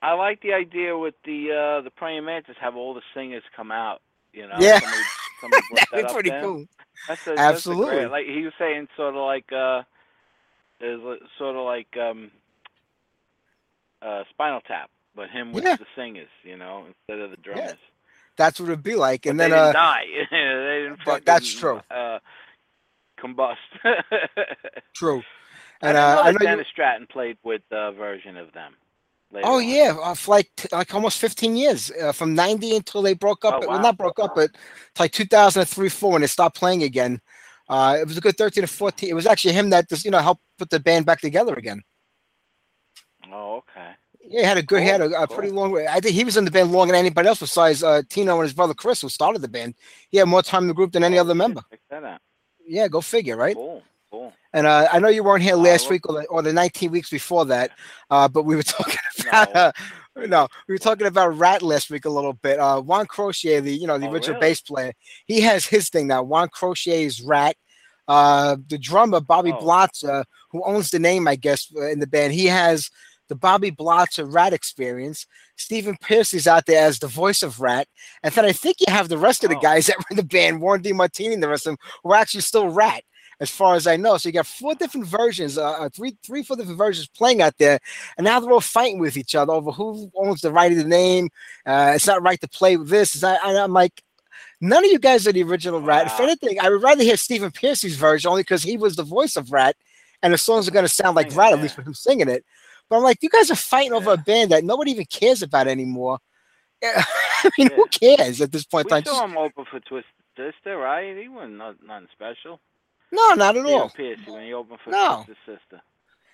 I like the idea with the uh, the praying mantis have all the singers come out. You know, Yeah. somebody, somebody brought That'd that be up pretty there. cool. That's a, That's a Absolutely. great, like he was saying, sort of like uh, is sort of like um, uh, Spinal Tap, but him with Yeah. the singers. You know, instead of the drummers. That's what it'd be like. And they then didn't uh, die. they didn't that- fucking. that's true. Uh, combust. true. And I uh, know I that know you, Dennis Stratton played with a version of them. later Oh on. yeah, uh, for like t- like almost 15 years, uh, from 90 until they broke up. Oh, Well, not broke up, but it's like 2003, four when they stopped playing again. Uh, it was a good 13 to 14. It was actually him that just you know helped put the band back together again. Oh, okay. Yeah, he had a good, he had a, Cool, a pretty cool. long. I think he was in the band longer than anybody else besides uh, Tino and his brother Chris, who started the band. He had more time in the group than any Oh, other member. Yeah, go figure, right? Cool, cool. And uh, I know you weren't here last well- week or the, or the 19 weeks before that, uh, but we were talking about No. uh, no, we were talking about Ratt last week a little bit. Uh, Juan Croucier, the you know the Oh, original really? bass player, he has his thing now. Juan Croucier's Ratt. Uh, the drummer Bobby Oh. Blotzer, who owns the name, I guess, uh, in the band, he has the Bobby Blotzer Ratt experience. Stephen Pearcy is out there as the voice of Ratt, and then I think you have the rest of the Oh. guys that were in the band, Warren DeMartini, and the rest of them, who are actually still Ratt as far as I know. So you got four different versions, uh, uh, three, three, four different versions playing out there, and now they're all fighting with each other over who owns the right of the name. Uh, it's not right to play with this. It's not, I'm like, none of you guys are the original Ratt. If Wow. anything, I would rather hear Stephen Pearcy's version only because he was the voice of Ratt, and the songs are going to sound like Yeah, Ratt at least with him singing it. But I'm like, you guys are fighting over a band that nobody even cares about anymore. I mean, who cares at this point We in saw him open for Twisted Sister, right? He wasn't not, nothing special. No, not at all. Pearcy when he opened for No. Twisted Sister.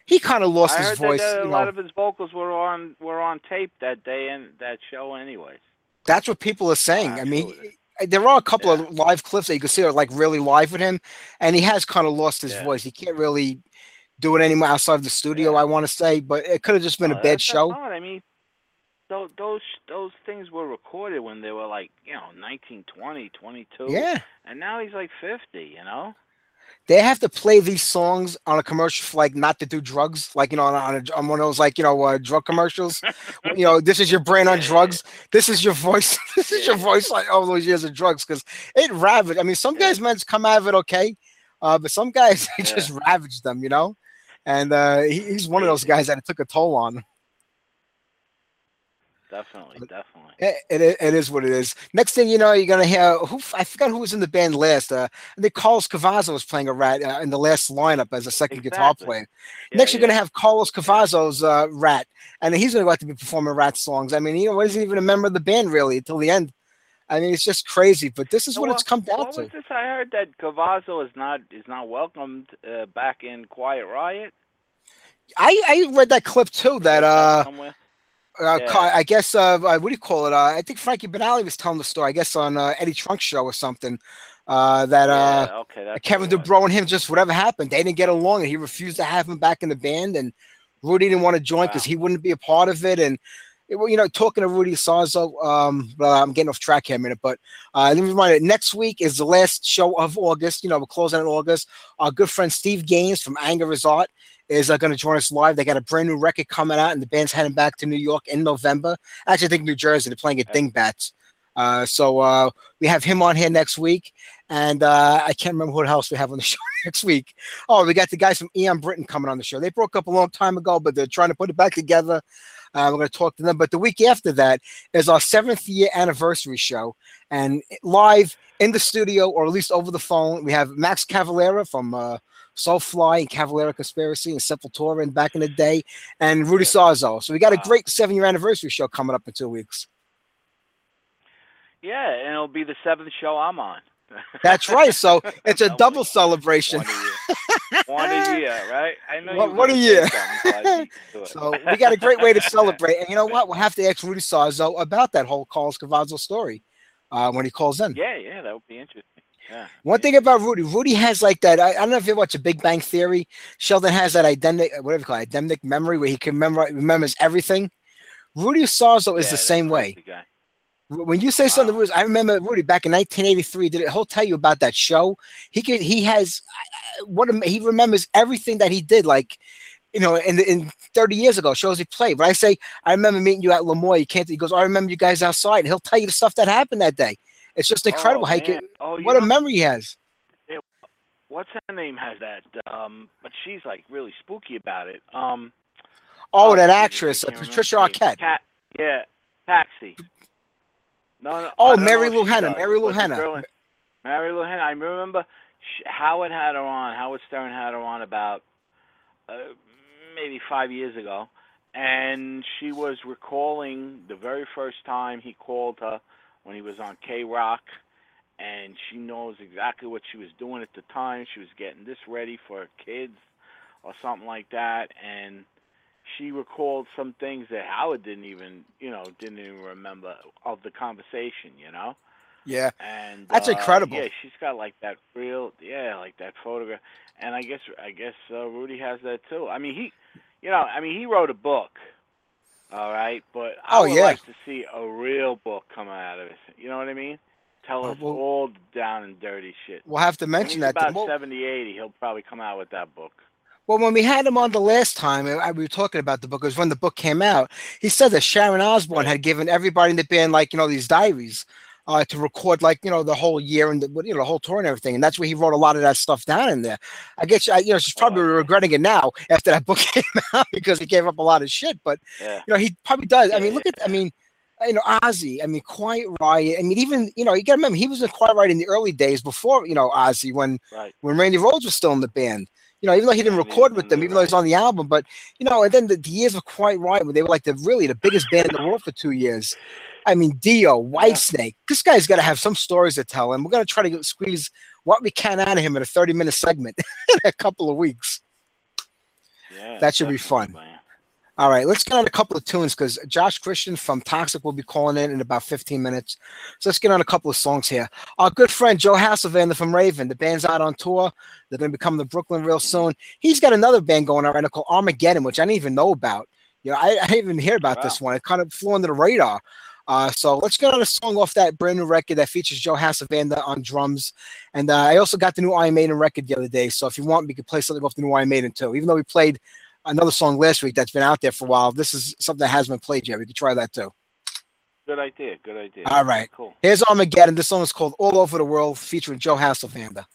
He kind of lost I his voice. that uh, a lot of his vocals were on were on tape that day and that show, anyways. That's what people are saying. I mean, Absolutely. there are a couple Yeah. of live clips that you can see are like really live with him, and he has kind of lost his Yeah. voice. He can't really do it anymore outside of the studio. Yeah. I want to say, but it could have just been Oh, a bad show. odd. I mean, those those those things were recorded when they were like you know 19, 20, 22. Yeah. And now he's like 50. You know. They have to play these songs on a commercial for like not to do drugs, like you know, on, on, a, on one of those like you know uh, drug commercials. you know, this is your brain on drugs. This is your voice. this is your voice like all those years of drugs because it ravaged. I mean, some guys to come out of it okay, uh, but some guys just ravaged them. You know, and uh, he, he's one of those guys that it took a toll on. Definitely, definitely. It, it, it is what it is. Next thing you know, you're gonna hear who I forgot who was in the band last. Uh, I think Carlos Cavazo was playing a Ratt uh, in the last lineup as a second guitar player. Yeah, Next, you're gonna have Carlos Cavazo's uh, Ratt, and he's gonna go out to be performing Ratt songs. I mean, he wasn't even a member of the band really until the end. I mean, it's just crazy. But this is So what it's come down what to. was this? I heard that Cavazo is not is not welcomed uh, back in Quiet Riot. I I read that clip too. That uh, somewhere. Uh, Yeah. I guess uh, uh, what do you call it? Uh, I think Frankie Banali was telling the story. I guess on uh, Eddie Trunk show or something. Uh, that uh, yeah, okay, Kevin DuBrow and him just whatever happened, they didn't get along, and he refused to have him back in the band. And Rudy didn't want to join because he wouldn't be a part of it. And it, you know, talking to Rudy Sarzo, um, but I'm getting off track here a minute. But uh, let me remind you, next week is the last show of August. You know, we're closing in August. Our good friend Steve Gaines from Anger as Art is uh, going to join us live. They got a brand new record coming out, and the band's heading back to New York in November. Actually, I think New Jersey. They're playing at Dingbatz. Uh, so uh, we have him on here next week, and uh, I can't remember who else we have on the show next week. Oh, we got the guys from Eon Britain coming on the show. They broke up a long time ago, but they're trying to put it back together. Uh, we're going to talk to them. But the week after that is our seventh year anniversary show, and live in the studio, or at least over the phone, we have Max Cavalera from uh, Soulfly and Cavalera Conspiracy and Sepultura and back in the day, and Rudy Sarzo. So we got a great seven year anniversary show coming up in two weeks. Yeah, and it'll be the seventh show I'm on. That's right. So it's a double celebration. One a year, right? I know One- you a year. so I beat you to. So we got a great way to celebrate. And you know what? We'll have to ask Rudy Sarzo about that whole Carlos Cavazo story uh, when he calls in. Yeah, yeah, that would be interesting. Yeah. One thing about Rudy, Rudy has like that. I, I don't know if you watch a Big Bang Theory. Sheldon has that identic, whatever you call it, identic memory where he can remember remembers everything. Rudy Sarzo is Yeah, the same way. guy. When you say something, Rudy, I remember Rudy back in 1983. Did it? He'll tell you about that show. He could. He has uh, what a- he remembers everything that he did. Like you know, in in 30 years ago, shows he played. But I say, I remember meeting you at L'Amour. You can't. He goes, I remember you guys outside. And he'll tell you the stuff that happened that day. It's just incredible Oh, how he man. can, Oh, what a memory he has. What's her name has that? Um, but she's like really spooky about it. Um, Oh, that actress, uh, Patricia. Arquette. Cat, yeah, Taxi. No, no. Oh, Marilu Henner, Mary Lou Hanna. Marilu Henner. I remember Howard had her on. Howard Stern had her on about uh, maybe five years ago, and she was recalling the very first time he called her when he was on K Rock, and she knows exactly what she was doing at the time. She was getting this ready for her kids or something like that, and she recalled some things that Howard didn't even, you know, didn't even remember of the conversation, you know. Yeah. And That's uh, incredible. Yeah, she's got like that real, yeah, like that photograph. And I guess I guess uh, Rudy has that too. I mean, he, you know, I mean, he wrote a book, all right, but I Oh, would yeah. like to see a real book come out of it. You know what I mean? Tell Uh, us well- all the down and dirty shit. We'll have to mention that. About well- seventy, eighty, he'll probably come out with that book. Well, when we had him on the last time, I, we were talking about the book. It was when the book came out. He said that Sharon Osbourne had given everybody in the band, like you know, these diaries uh, to record, like you know, the whole year and the you know the whole tour and everything. And that's where he wrote a lot of that stuff down in there. I guess I, you know she's probably regretting it now after that book came out because he gave up a lot of shit. But Yeah. you know, he probably does. I mean, look at, I mean. You know, Ozzy. I mean, Quiet Riot. I mean, even you know, you got to remember he was in Quiet Riot in the early days before you know Ozzy, when Right. when Randy Rhoads was still in the band. You know, even though he didn't record with them, even though he's on the album, but you know, and then the, the years were Quiet Riot where they were like the really the biggest band in the world for two years. I mean, Dio, Whitesnake. This guy's got to have some stories to tell, and we're gonna try to get, squeeze what we can out of him in a thirty-minute segment in a couple of weeks. Yeah, That should be fun. man. All right, let's get on a couple of tunes because Josh Christian from Toxik will be calling in in about 15 minutes. So let's get on a couple of songs here. Our good friend Joe Hasselvander from Raven, the band's out on tour. They're going to become the Brooklyn real soon. He's got another band going on right now called Armageddon, which I didn't even know about. You know, I, I didn't even hear about wow. this one. It kind of flew under the radar. Uh, so let's get on a song off that brand new record that features Joe Hasselvander on drums. And uh, I also got the new Iron Maiden record the other day. So if you want, we could play something off the new Iron Maiden too. Even though we played another song last week that's been out there for a while. This is something that hasn't been played yet. We could try that too. Good idea. Good idea. All right. Cool. Here's Armageddon. This song is called All Over the World featuring Joe Hasselvander.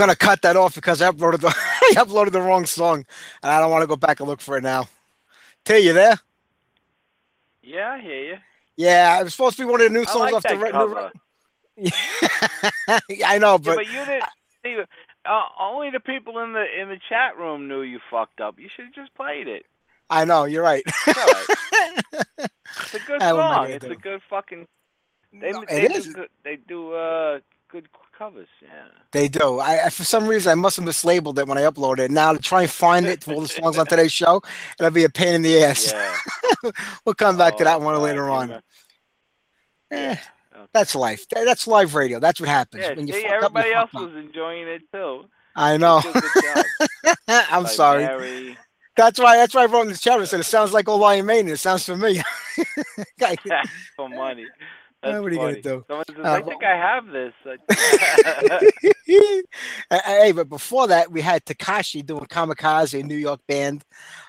Gonna cut that off because I uploaded the I uploaded the wrong song, and I don't want to go back and look for it now. Tay, you there? Yeah, I hear you. Yeah, it was supposed to be one of the new songs like off the re- new re- Yeah, I know, Yeah, but, but you didn't. see, Uh, only the people in the in the chat room knew you fucked up. You should have just played it. I know you're right. It's all right. It's a good I- what am I song. It's do? a good fucking. They No, they it do is. good. They do uh good covers. Yeah. They do. I, I for some reason I must have mislabeled it when I uploaded it. Now to try and find it for all the songs on today's show, it'll be a pain in the ass. Yeah. we'll come back to Oh, that one God, later on. Eh, Okay. that's life. That's live radio. That's what happens. Yeah. when you See, fuck up, everybody else was enjoying it too. I know. You did a good job. I'm Like sorry. Mary. That's why. That's why I wrote in the chat. I said it sounds like old Iron Maiden. It sounds familiar. For money. That's what are you gonna do? Someone says, Uh, I think I have this. hey, but before that, we had Takashi doing Kamikaze, a New York band.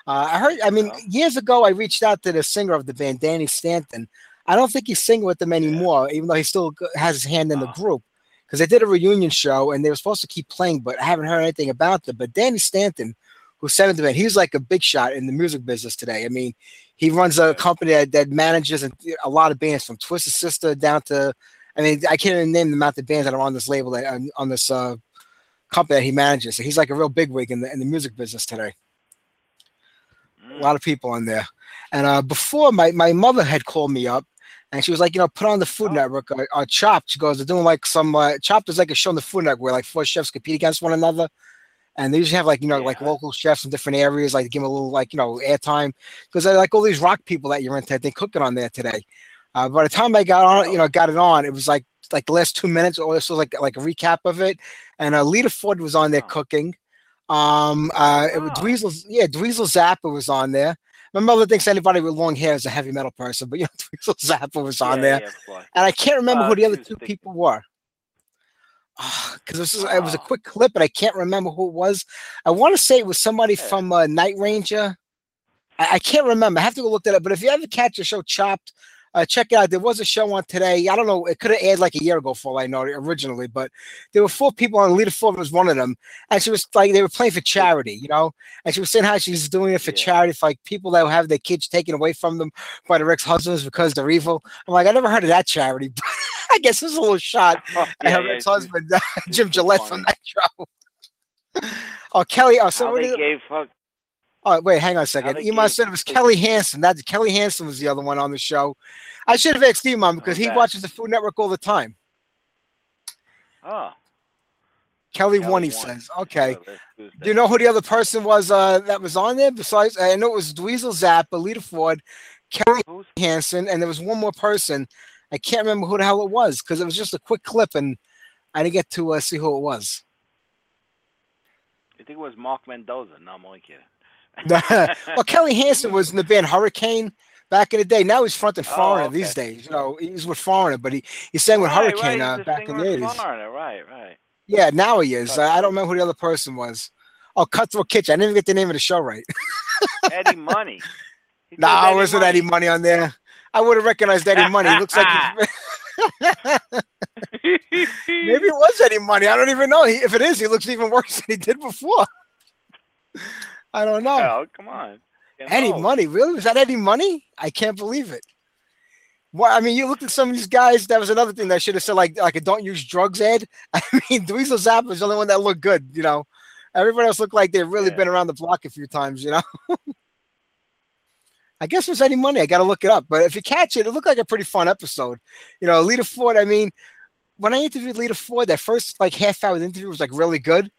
Uh, I heard. I mean, Yeah. years ago, I reached out to the singer of the band, Danny Stanton. I don't think he's singing with them anymore, even though he still has his hand in the Oh. group. Because they did a reunion show and they were supposed to keep playing, but I haven't heard anything about them. But Danny Stanton, who the band, he's like a big shot in the music business today. I mean, he runs a company that, that manages a, a lot of bands from Twisted Sister down to, I mean, I can't even name the amount of bands that are on this label, that, on, on this uh, company that he manages. So he's like a real bigwig in the in the music business today. Mm. A lot of people in there. And uh, before my my mother had called me up, and she was like, you know, put on the Food Oh. Network uh, uh, Chopped. She goes, they're doing like some uh, Chopped is like a show on the Food Network where like four chefs compete against one another. And they usually have like you know like local chefs in different areas, like give them a little like you know airtime because I like all these rock people that you're into. They cooking on there today. Uh, by the time I got on, you know, got it on, it was like like the last two minutes, or this was like like a recap of it. And uh, Lita Ford was on there Oh. cooking. Um, uh, it was Wow. Dweezil, yeah, Dweezil Zappa was on there. My mother thinks anybody with long hair is a heavy metal person, but you know, Dweezil Zappa was on yeah, there, Yeah, and I can't remember Uh, who the other two people were. Because this is, it was a quick clip, but I can't remember who it was. I want to say it was somebody from uh, Night Ranger. I, I can't remember. I have to go look that up. But if you ever catch a show Chopped, uh, check it out. There was a show on today. I don't know. It could have aired like a year ago, for all I know, originally. But there were four people on. Lita Ford was one of them, and she was like, they were playing for charity, you know. And she was saying how she's doing it for Yeah. charity for like people that have their kids taken away from them by their ex-husbands because they're evil. I'm like, I never heard of that charity. I guess this is a little shot Oh, at yeah, her yeah, ex-husband, Jim Gillette from funny. that show. oh, Kelly. Oh, so How what they gave her Oh, wait, hang on a second. Iman said it was Kelly Hansen. That Kelly Hansen was the other one on the show. I should have asked Iman because he watches the Food Network all the time. Oh. Kelly, Kelly one, he says. Okay. Yeah. Do you know who the other person was uh, that was on there? Besides, I know it was Dweezil Zappa, Lita Ford, Kelly Hansen, and there was one more person. I can't remember who the hell it was because it was just a quick clip and I didn't get to uh, see who it was. I think it was Mark Mendoza. No, I'm only kidding. well, Kelly Hansen was in the band Hurricane back in the day. Now he's fronting Oh, Foreigner okay. these days. You know, he's with Foreigner, but he he sang with right, Hurricane right, uh, back in the singer eighties. Foreigner, Right, right. Yeah, now he is. I, I don't remember who the other person was. Oh, Cutthroat Kitchen. I didn't even get the name of the show right. Eddie Money. No, nah, wasn't Eddie Money on there. I would have recognized Eddie Money. He looks like maybe it was Eddie Money. I don't even know. He, if it is, he looks even worse than he did before. I don't know. Oh, come on. You Eddie. Money, really? Was that Eddie Money? I can't believe it. Well, I mean, you look at some of these guys. That was another thing that should have said, like, like a "Don't use drugs" ad. I mean, Dweezil Zappa is the only one that looked good. You know, everybody else looked like they've really Yeah. been around the block a few times. You know. I guess there's Eddie Money. I got to look it up. But if you catch it, it looked like a pretty fun episode. You know, Lita Ford. I mean, when I interviewed Lita Ford, that first like half hour of the interview was like really good.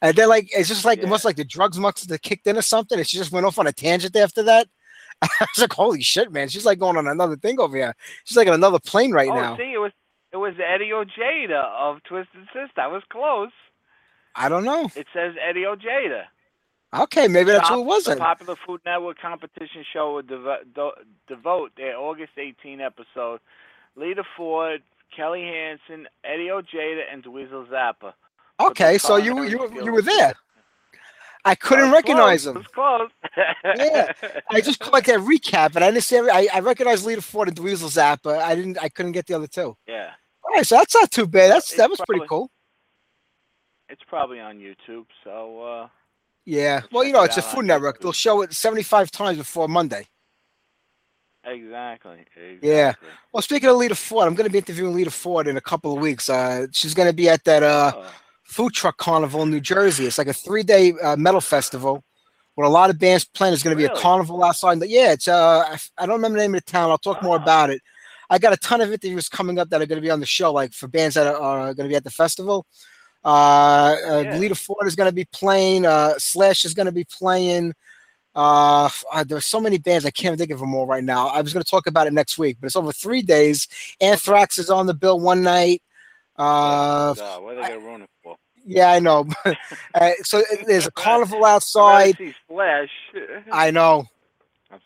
And then like it's just like it Yeah. must like the drugs must have kicked in or something. And she just went off on a tangent after that. I was like, holy shit, man. She's like going on another thing over here. She's like on another plane right oh, now. see, it was it was Eddie Ojeda of Twisted Sister. I was close. I don't know. It says Eddie Ojeda. Okay, maybe that's who it was The popular Food Network competition show would devo- devote their August 18 episode. Lita Ford, Kelly Hansen, Eddie Ojeda, and Dweezil Zappa. Okay, so you you skills- you were there. I I couldn't was recognize close. him. It was close. Yeah, I just caught that recap, and I didn't see. Every, I I recognized Lita Ford and Dweezil Zappa. I didn't. I couldn't get the other two. yeah. All right, so that's not too bad. That's It's that was pretty cool. It's probably on YouTube. So uh, Yeah. Well, you know, it's a Food Network. They'll show it 75 times before Monday. exactly. exactly. Yeah. Well, speaking of Lita Ford, I'm going to be interviewing Lita Ford in a couple of weeks. Uh, she's going to be at that uh, Oh, food truck carnival in New Jersey. It's like a three day uh, metal festival with a lot of bands playing. There's going to be a Really? carnival outside. But yeah, it's uh, I, don't remember the name of the town. I'll talk more Ah. about it. I got a ton of interviews coming up that are going to be on the show, like for bands that are, are going to be at the festival. Uh, uh Yeah. Lita Ford is going to be playing. Uh, Slash is going to be playing. Uh, uh, there's so many bands I can't think of them all right now. I was going to talk about it next week, but it's over three days. Anthrax is on the bill one night. Uh, God, what are they ruin it for? yeah, I know. uh, so there's a carnival outside. Slash. I know,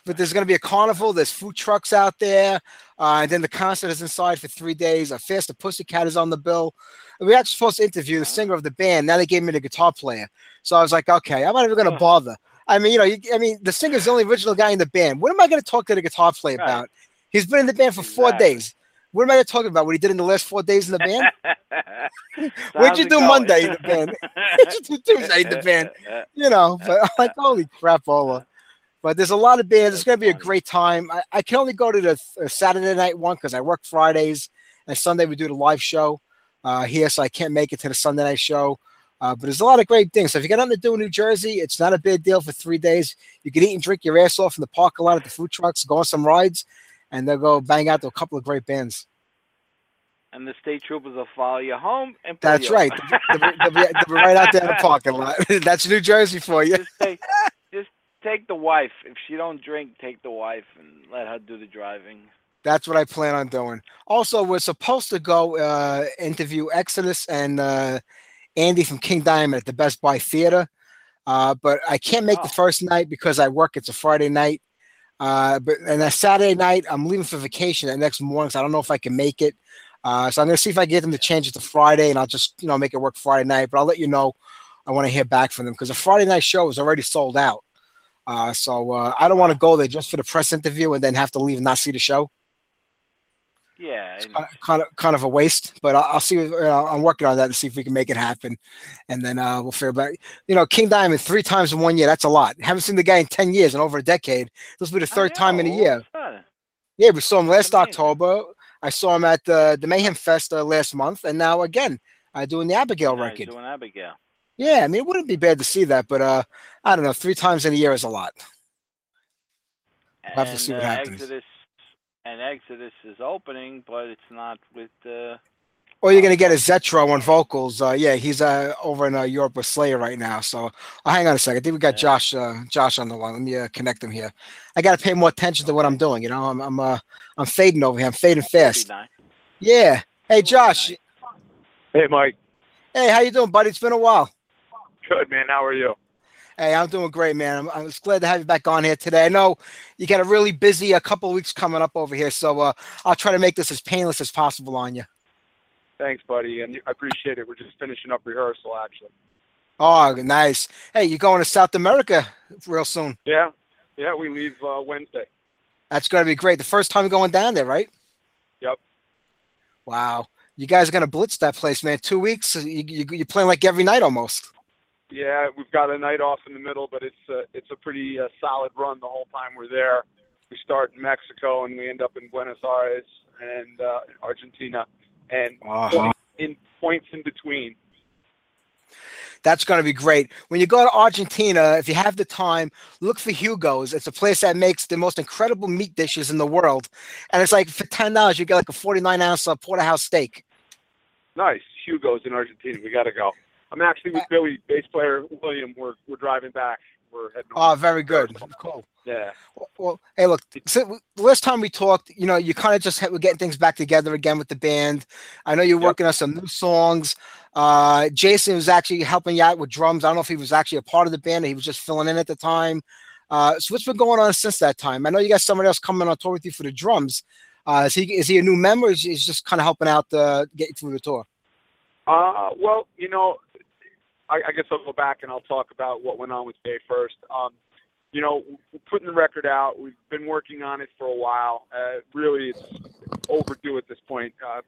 but there's going to be a carnival. There's food trucks out there, uh, and then the concert is inside for three days. A Faster Pussycat is on the bill. We actually supposed to interview the singer of the band. Now they gave me the guitar player, so I was like, okay, I'm not even going to bother. I mean, you know, you, I mean, the singer's the only original guy in the band. What am I going to talk to the guitar player Right. about? He's been in the band for four Exactly. days. What am I going to talk about? What he did in the last four days in the band? What'd you do going? Monday in the band? What'd you do Tuesday in the band? you know, but I'm like, holy crap, Ola. But there's a lot of bands. It's going to be a great time. I, I can only go to the uh, Saturday night one because I work Fridays and Sunday we do the live show uh, here, so I can't make it to the Sunday night show. Uh, but there's a lot of great things. So if you got nothing to do in New Jersey, it's not a big deal for three days. You can eat and drink your ass off in the parking lot at the food trucks, go on some rides, and they'll go bang out to a couple of great bands. And the state troopers will follow you home and That's you right. They'll be, they'll be- they'll be right out there in the parking lot. That's New Jersey for you. just take, just take the wife. If she don't drink, take the wife and let her do the driving. That's what I plan on doing. Also, we're supposed to go uh, interview Exodus and uh, Andy from King Diamond at the Best Buy Theater, uh, but I can't make the Oh. first night because I work. It's a Friday night, uh, but and that Saturday night I'm leaving for vacation the next morning, so I don't know if I can make it. Uh, so I'm gonna see if I can get them to change it to Friday, and I'll just you know make it work Friday night. But I'll let you know. I want to hear back from them because the Friday night show is already sold out. Uh, so uh, I don't want to go there just for the press interview and then have to leave and not see the show Yeah. it's kind of, kind of kind of a waste. But I'll, I'll see. if- Uh, I'm working on that to see if we can make it happen, and then uh, we'll figure out. You know, King Diamond three times in one year. That's a lot. Haven't seen the guy in ten years and over a decade. This will be the third time in a year. all of a sudden. Yeah, we saw him last amazing. October. I saw him at the the Mayhem Fest uh, last month, and now again uh, doing the Abigail he's record. doing Abigail. Yeah, I mean, it wouldn't be bad to see that, but uh, I don't know. Three times in a year is a lot. We'll have to see what uh, happens. Exodus and Exodus is opening, but it's not with uh, Or you're gonna get a Zetro on vocals. Uh, yeah, he's uh, over in uh, Europe with Slayer right now. So uh, hang on a second. I think we got Yeah. Josh. Uh, Josh on the line. Let me uh, connect him here. I got to pay more attention to what I'm doing. You know, I'm I'm uh, I'm fading over here. I'm fading fast. Yeah. Hey, Josh. Hey, Mike. Hey, how you doing, buddy? It's been a while. Good, man. How are you? Hey, I'm doing great, man. I'm, I'm just glad to have you back on here today. I know you got a really busy a couple of weeks coming up over here, so uh, I'll try to make this as painless as possible on you. Thanks, buddy. And I appreciate it. We're just finishing up rehearsal, actually. Oh, nice. Hey, you're going to South America real soon? Yeah. Yeah, we leave uh, Wednesday. That's going to be great. The first time going down there, right? Yep. Wow. You guys are going to blitz that place, man. Two weeks. You, you, you're playing like every night almost. Yeah, we've got a night off in the middle, but it's a, it's a pretty uh, solid run the whole time we're there. We start in Mexico and we end up in Buenos Aires and uh, Argentina, and Uh-huh. in points in between. That's going to be great. When you go to Argentina, if you have the time, look for Hugo's. It's a place that makes the most incredible meat dishes in the world. And it's like for $10, you get like a 49 ounce uh, porterhouse steak. Nice, Hugo's in Argentina. We got to go. I'm actually with Billy, bass player William. We're we're driving back. We're heading. Oh, very good. Cool. Yeah. Well, Well, hey, look. So the last time we talked, you know, you kind of just had, were getting things back together again with the band. I know you're Yep. working on some new songs. Uh, Jason was actually helping you out with drums. I don't know if he was actually a part of the band or he was just filling in at the time. Uh, so what's been going on since that time? I know you got somebody else coming on tour with you for the drums. Uh, is he is he a new member? Or is he just kind of helping out uh, get you through the tour? Uh, well, you know, I, I guess I'll go back and I'll talk about what went on with Bay first. Um, you know, we're putting the record out. We've been working on it for a while. Uh, really, it's overdue at this point. Uh,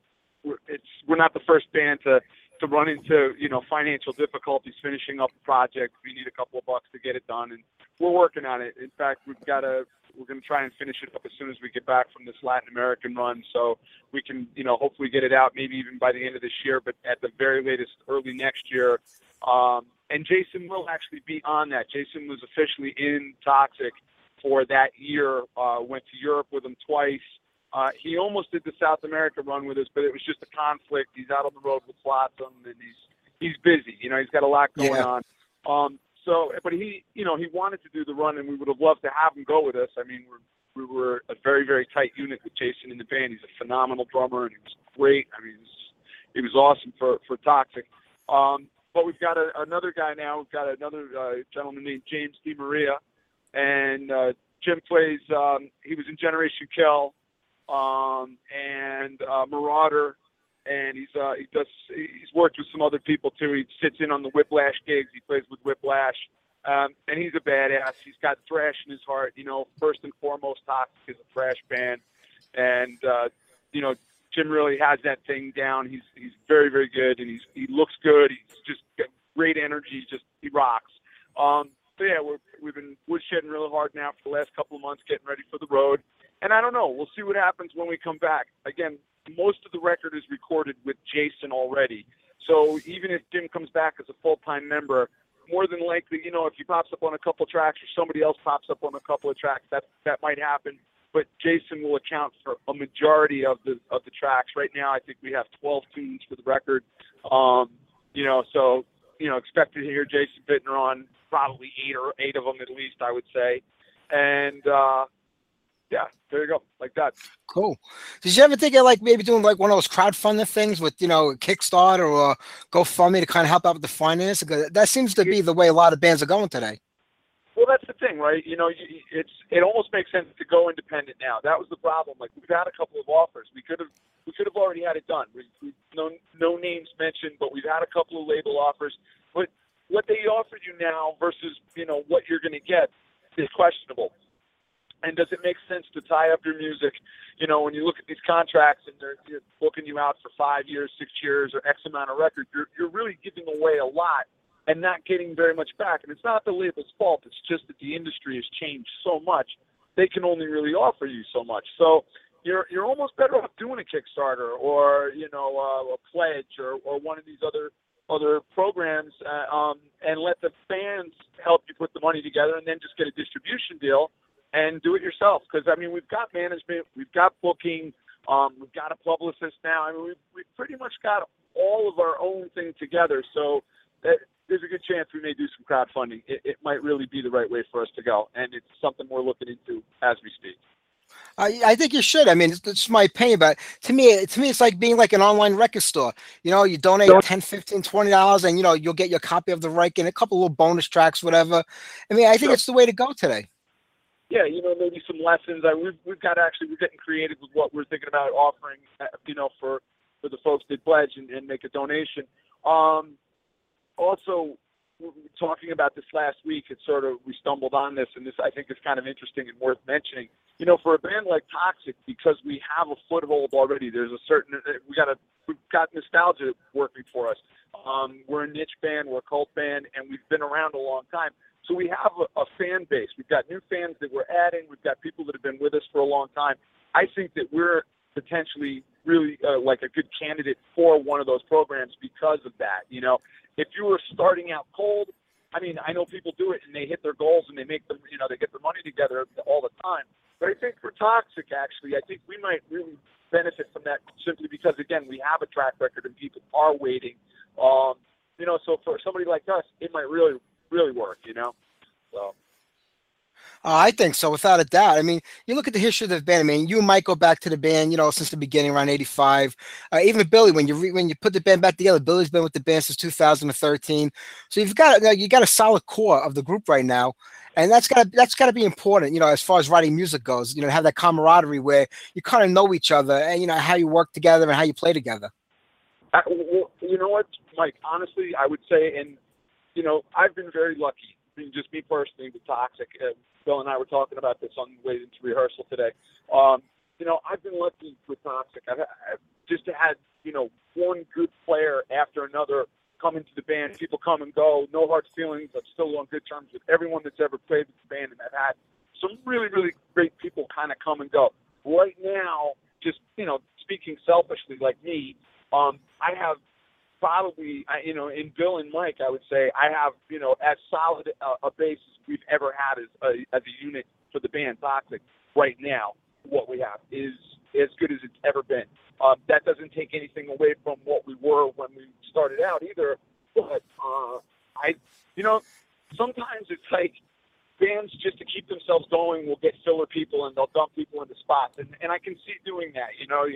we're, it's we're not the first band to to run into you know financial difficulties finishing up a project. We need a couple of bucks to get it done, and we're working on it. In fact, we've got to we're going to try and finish it up as soon as we get back from this Latin American run, so we can you know hopefully get it out maybe even by the end of this year, but at the very latest early next year. Um, and Jason will actually be on that. Jason was officially in Toxik for that year. Uh, went to Europe with him twice. Uh, he almost did the South America run with us, but it was just a conflict. He's out on the road with Flotsam, and he's he's busy. You know, he's got a lot going Yeah. on. Um, so, but he, you know, he wanted to do the run, and we would have loved to have him go with us. I mean, we're, we were a very, very tight unit with Jason in the band. He's a phenomenal drummer, and he was great. I mean, he was, he was awesome for for Toxik. Um, but we've got a, another guy now. We've got another uh, gentleman named James DeMaria, and uh, Jim plays. Um, he was in Generation Kill um, and uh, Marauder, and he's uh, he does he's worked with some other people too. He sits in on the Whiplash gigs. He plays with Whiplash, um, and he's a badass. He's got thrash in his heart. You know, first and foremost, Toxik is a thrash band, and uh, you know Jim really has that thing down. He's he's very very good, and he's he looks good. He's just got great energy. He just he rocks. Um, so yeah, we're, we've been woodshedding really hard now for the last couple of months, getting ready for the road. And I don't know. We'll see what happens when we come back. Again, most of the record is recorded with Jason already. So even if Jim comes back as a full time member, more than likely, you know, if he pops up on a couple tracks or somebody else pops up on a couple of tracks, that that might happen. But Jason will account for a majority of the of the tracks. Right now, I think we have 12 tunes for the record. Um, you know, so you know, expect to hear Jason Bittner on probably eight or eight of them at least, I would say. And uh, yeah, there you go, like that. Cool. Did you ever think of like maybe doing like one of those crowdfunding things with you know Kickstarter or GoFundMe to kind of help out with the finance? Because that seems to be the way a lot of bands are going today. Well, that's the thing, right? You know, it's it almost makes sense to go independent now. That was the problem. Like we've had a couple of offers. We could have we could have already had it done. We, we no no names mentioned, but we've had a couple of label offers. But what they offer you now versus you know what you're going to get is questionable. And does it make sense to tie up your music? You know, when you look at these contracts and they're, they're booking you out for five years, six years, or X amount of records, you're you're really giving away a lot and not getting very much back. And it's not the label's fault. It's just that the industry has changed so much. They can only really offer you so much. So you're you're almost better off doing a Kickstarter or you know uh, a pledge or, or one of these other other programs uh, um, and let the fans help you put the money together and then just get a distribution deal and do it yourself. Because I mean we've got management, we've got booking, um, we've got a publicist now. I mean we've, we've pretty much got all of our own thing together. So that, there's a good chance we may do some crowdfunding. It, it might really be the right way for us to go, and it's something we're looking into as we speak. I, I think you should. I mean, it's, it's my opinion, but to me, to me, it's like being like an online record store. You know, you donate Don't- 10 15 20 dollars, and you know you'll get your copy of the record and a couple little bonus tracks, whatever. I mean, I think Sure. it's the way to go today. Yeah, you know, maybe some lessons. I, we've we've got actually we're getting creative with what we're thinking about offering. uh, You know, for for the folks that pledge and, and make a donation. Um, also, talking about this last week. it sort of we stumbled on this, and this I think is kind of interesting and worth mentioning. You know, for a band like Toxik, because we have a foothold already. There's a certain we got a we've got nostalgia working for us. Um, we're a niche band, we're a cult band, and we've been around a long time. So we have a, a fan base. We've got new fans that we're adding. We've got people that have been with us for a long time. I think that we're potentially really uh, like a good candidate for one of those programs because of that. You know, if you were starting out cold, I mean, I know people do it and they hit their goals and they make them, you know, they get their money together all the time. But I think for Toxik, actually, I think we might really benefit from that simply because, again, we have a track record and people are waiting. Um, you know, so for somebody like us, it might really, really work. You know, so. Uh, I think so, without a doubt. I mean, you look at the history of the band. I mean, you might go back to the band, you know, since the beginning, around '85. Uh, even Billy, when you re- when you put the band back together, Billy's been with the band since 2013. So you've got uh, you got a solid core of the group right now, and that's got that's got to be important, you know, as far as writing music goes. You know, have that camaraderie where you kind of know each other, and you know how you work together and how you play together. I, well, you know what, Mike? Honestly, I would say, and you know, I've been very lucky. I mean, just me personally with Toxik. Uh, Bill and I were talking about this on the way into rehearsal today. Um, you know, I've been lucky with Toxik. I've, I've just had you know one good player after another come into the band. People come and go. No hard feelings. I'm still on good terms with everyone that's ever played with the band, and I've had some really, really great people kind of come and go. Right now, just you know, speaking selfishly, like me, um, I have probably, you know, in Bill and Mike, I would say I have, you know, as solid a, a base as we've ever had as a, as a unit for the band Toxik. Right now, what we have is as good as it's ever been. Um, that doesn't take anything away from what we were when we started out either. But uh, I, you know, sometimes it's like bands just to keep themselves going will get filler people and they'll dump people into spots. And and I can see doing that you know.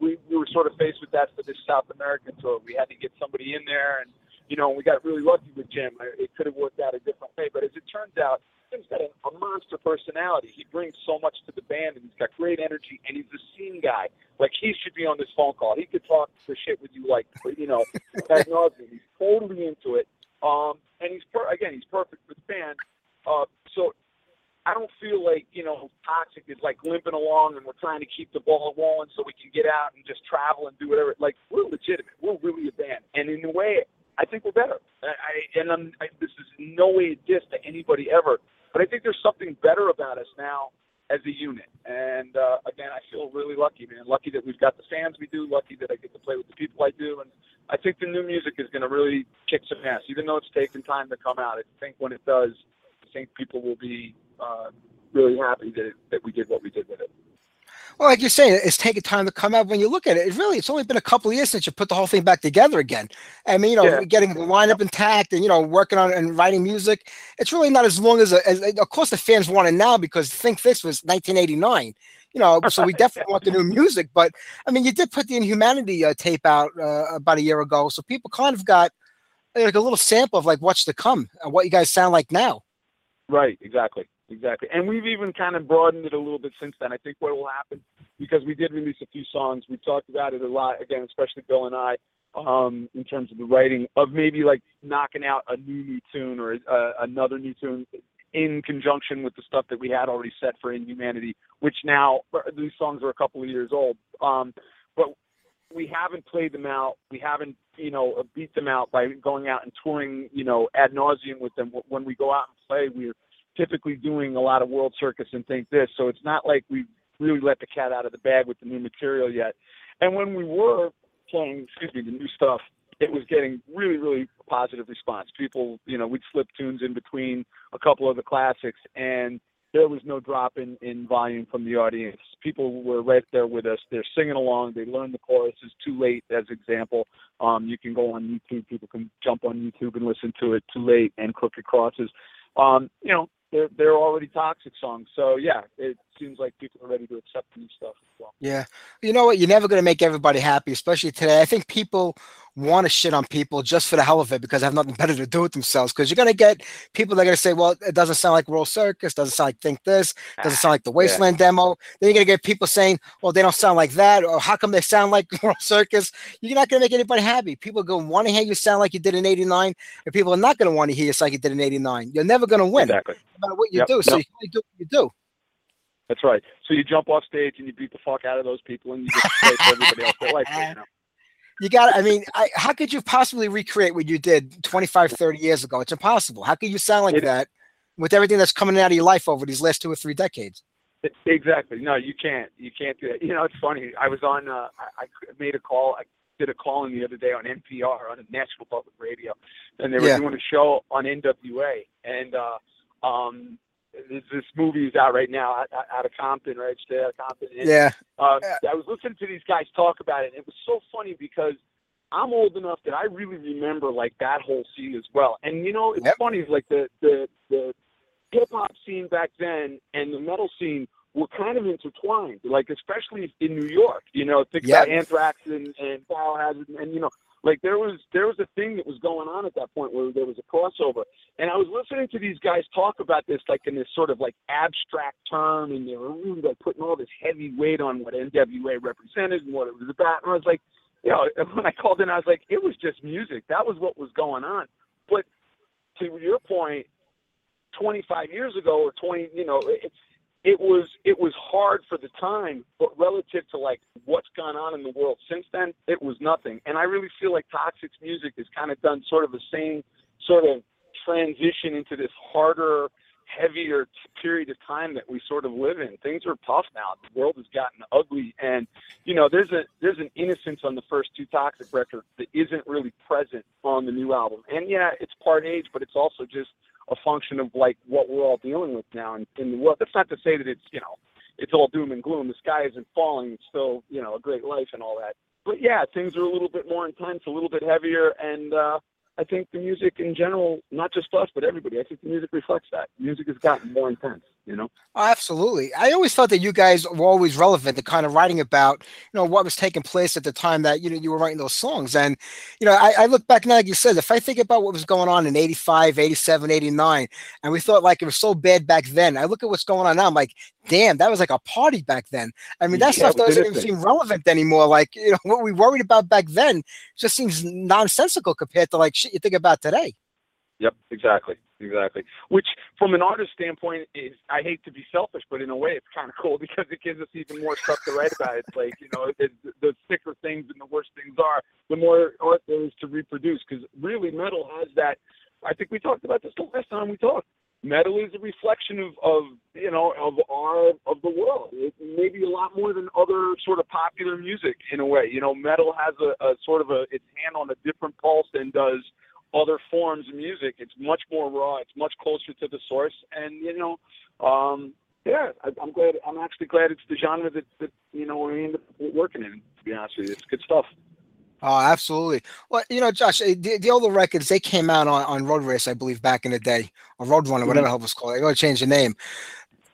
We we were sort of faced with that for this South American tour. We had to get somebody in there and you know we got really lucky with Jim. It could have worked out a different way. But as it turns out Jim's got a, a monster personality. He brings so much to the band and he's got great energy and he's a scene guy. Like he should be on this phone call. He could talk for shit with you like you know ad nauseam. He's totally into it. Um and he's per- again he's perfect for the band uh, so I don't feel like you know Toxik is like limping along and we're trying to keep the ball rolling so we can get out and just travel and do whatever. Like we're legitimate. We're really a band, and in a way, I think we're better. I, and I'm, I, this is no way a diss to anybody ever, but I think there's something better about us now as a unit. And uh, again, I feel really lucky, man. Lucky that we've got the fans we do. Lucky that I get to play with the people I do, and I think the new music is going to really kick some ass, even though it's taken time to come out. I think when it does, think people will be uh, really happy that, that we did what we did with it. Well, like you're saying, it's taking time to come out. When you look at it, it really it's only been a couple of years since you put the whole thing back together again. I mean, you know, Yeah. getting the lineup intact and you know working on and writing music. It's really not as long as, a, as of course the fans want it now because Think This was 1989. You know, so we definitely want the new music. But I mean, you did put the Inhumanity uh, tape out uh, about a year ago, so people kind of got like a little sample of like what's to come and what you guys sound like now. Right, exactly, exactly. And we've even kind of broadened it a little bit since then. I think what will happen because we did release a few songs. We talked about it a lot again, especially Bill and I, um, in terms of the writing of maybe like knocking out a new new tune or uh, another new tune in conjunction with the stuff that we had already set for Inhumanity, which now these songs are a couple of years old. Um, we haven't played them out. We haven't, you know, beat them out by going out and touring, you know, ad nauseum with them. When we go out and play, we're typically doing a lot of World Circus and Think This. So it's not like we've really let the cat out of the bag with the new material yet. And when we were playing, excuse me, the new stuff, it was getting really, really positive response. People, you know, we'd slip tunes in between a couple of the classics, and there was no drop in, in volume from the audience. People were right there with us. They're singing along. They learned the choruses too late, as example. Um, you can go on YouTube. People can jump on YouTube and listen to it too late and Crooked Crosses. Um, you know, they're, they're already Toxik songs. So, yeah, it seems like people are ready to accept new stuff as well. Yeah. You know what? You're never going to make everybody happy, especially today. I think people want to shit on people just for the hell of it because they have nothing better to do with themselves. Because you're going to get people that are going to say, well, it doesn't sound like World Circus, doesn't sound like Think This, ah, doesn't sound like the Wasteland demo. Then you're going to get people saying, well, they don't sound like that, or how come they sound like World Circus? You're not going to make anybody happy. People are going to want to hear you sound like you did in 89, and people are not going to want to hear you sound like you did in 89. You're never going to win, Exactly. no matter what you Yep, do. So yep. you only do what you do. That's right. So you jump off stage and you beat the fuck out of those people and you just play for everybody else their life. You know? You got I mean, I, how could you possibly recreate what you did 25, 30 years ago? It's impossible. How could you sound like It- that with everything that's coming out of your life over these last two or three decades? Exactly. No, you can't. You can't do that. You know, it's funny. I was on. Uh, I, I made a call. I did a call in the other day on NPR on a National Public Radio, and they were Yeah. doing a show on NWA. And uh, um, this, this movie is out right now out, out- of Compton, right? Straight out of Compton. And, Yeah. Uh, I was listening to these guys talk about it, and it was so funny because I'm old enough that I really remember like that whole scene as well. And you know, it's funny, like the the the hip hop scene back then and the metal scene were kind of intertwined, like especially in New York. You know, think about Anthrax and, and Biohazard, and you know, like there was there was a thing that was going on at that point where there was a crossover. And I was listening to these guys talk about this like in this sort of like abstract term, and they were really like putting all this heavy weight on what NWA represented and what it was about. And I was like, you know, when I called in, I was like, it was just music. That was what was going on. But to your point, 25 years ago or 20, you know, it's it was it was hard for the time, but relative to like what's gone on in the world since then, it was nothing. And I really feel like Toxik's music has kind of done sort of the same sort of transition into this harder, heavier period of time that we sort of live in. Things are tough now. The world has gotten ugly, and you know there's a there's an innocence on the first two Toxik records that isn't really present on the new album. And yeah, it's part age, but it's also just a function of like what we're all dealing with now in, in the. That's not to say that it's you know it's all doom and gloom. The sky isn't falling. It's still you know a great life and all that. But yeah, things are a little bit more intense, a little bit heavier, and uh, I think the music in general, not just us, but everybody, I think the music reflects that. Music has gotten more intense, you know? Oh, absolutely. I always thought that you guys were always relevant to kind of writing about, you know, what was taking place at the time that, you know, you were writing those songs. And, you know, I, I look back now, like you said, if I think about what was going on in 85, 87, 89, and we thought like it was so bad back then, I look at what's going on now, I'm like, damn, that was like a party back then. I mean, that Yeah, stuff doesn't even seem relevant anymore. Like, you know, what we worried about back then just seems nonsensical compared to like shit you think about today. Yep, exactly, exactly. Which, from an artist standpoint, is I hate to be selfish, but in a way, it's kind of cool because it gives us even more stuff to write about. It's like you know, it, the sicker things and the worse things are, the more art there is to reproduce. Because really, metal has that. I think we talked about this the last time we talked. Metal is a reflection of, of you know of our of the world. It, maybe a lot more than other sort of popular music in a way. You know, metal has a, a sort of a its hand on a different pulse than does other forms of music. It's much more raw. It's much closer to the source, and you know, um, yeah, I, I'm glad. I'm actually glad it's the genre that, that you know we end up working in. To be honest with you, it's good stuff. Oh, absolutely. Well, you know, Josh, eh, the, the older records they came out on, on Road Race, I believe, back in the day, or Roadrunner, whatever the hell it was called. They gotta change the name.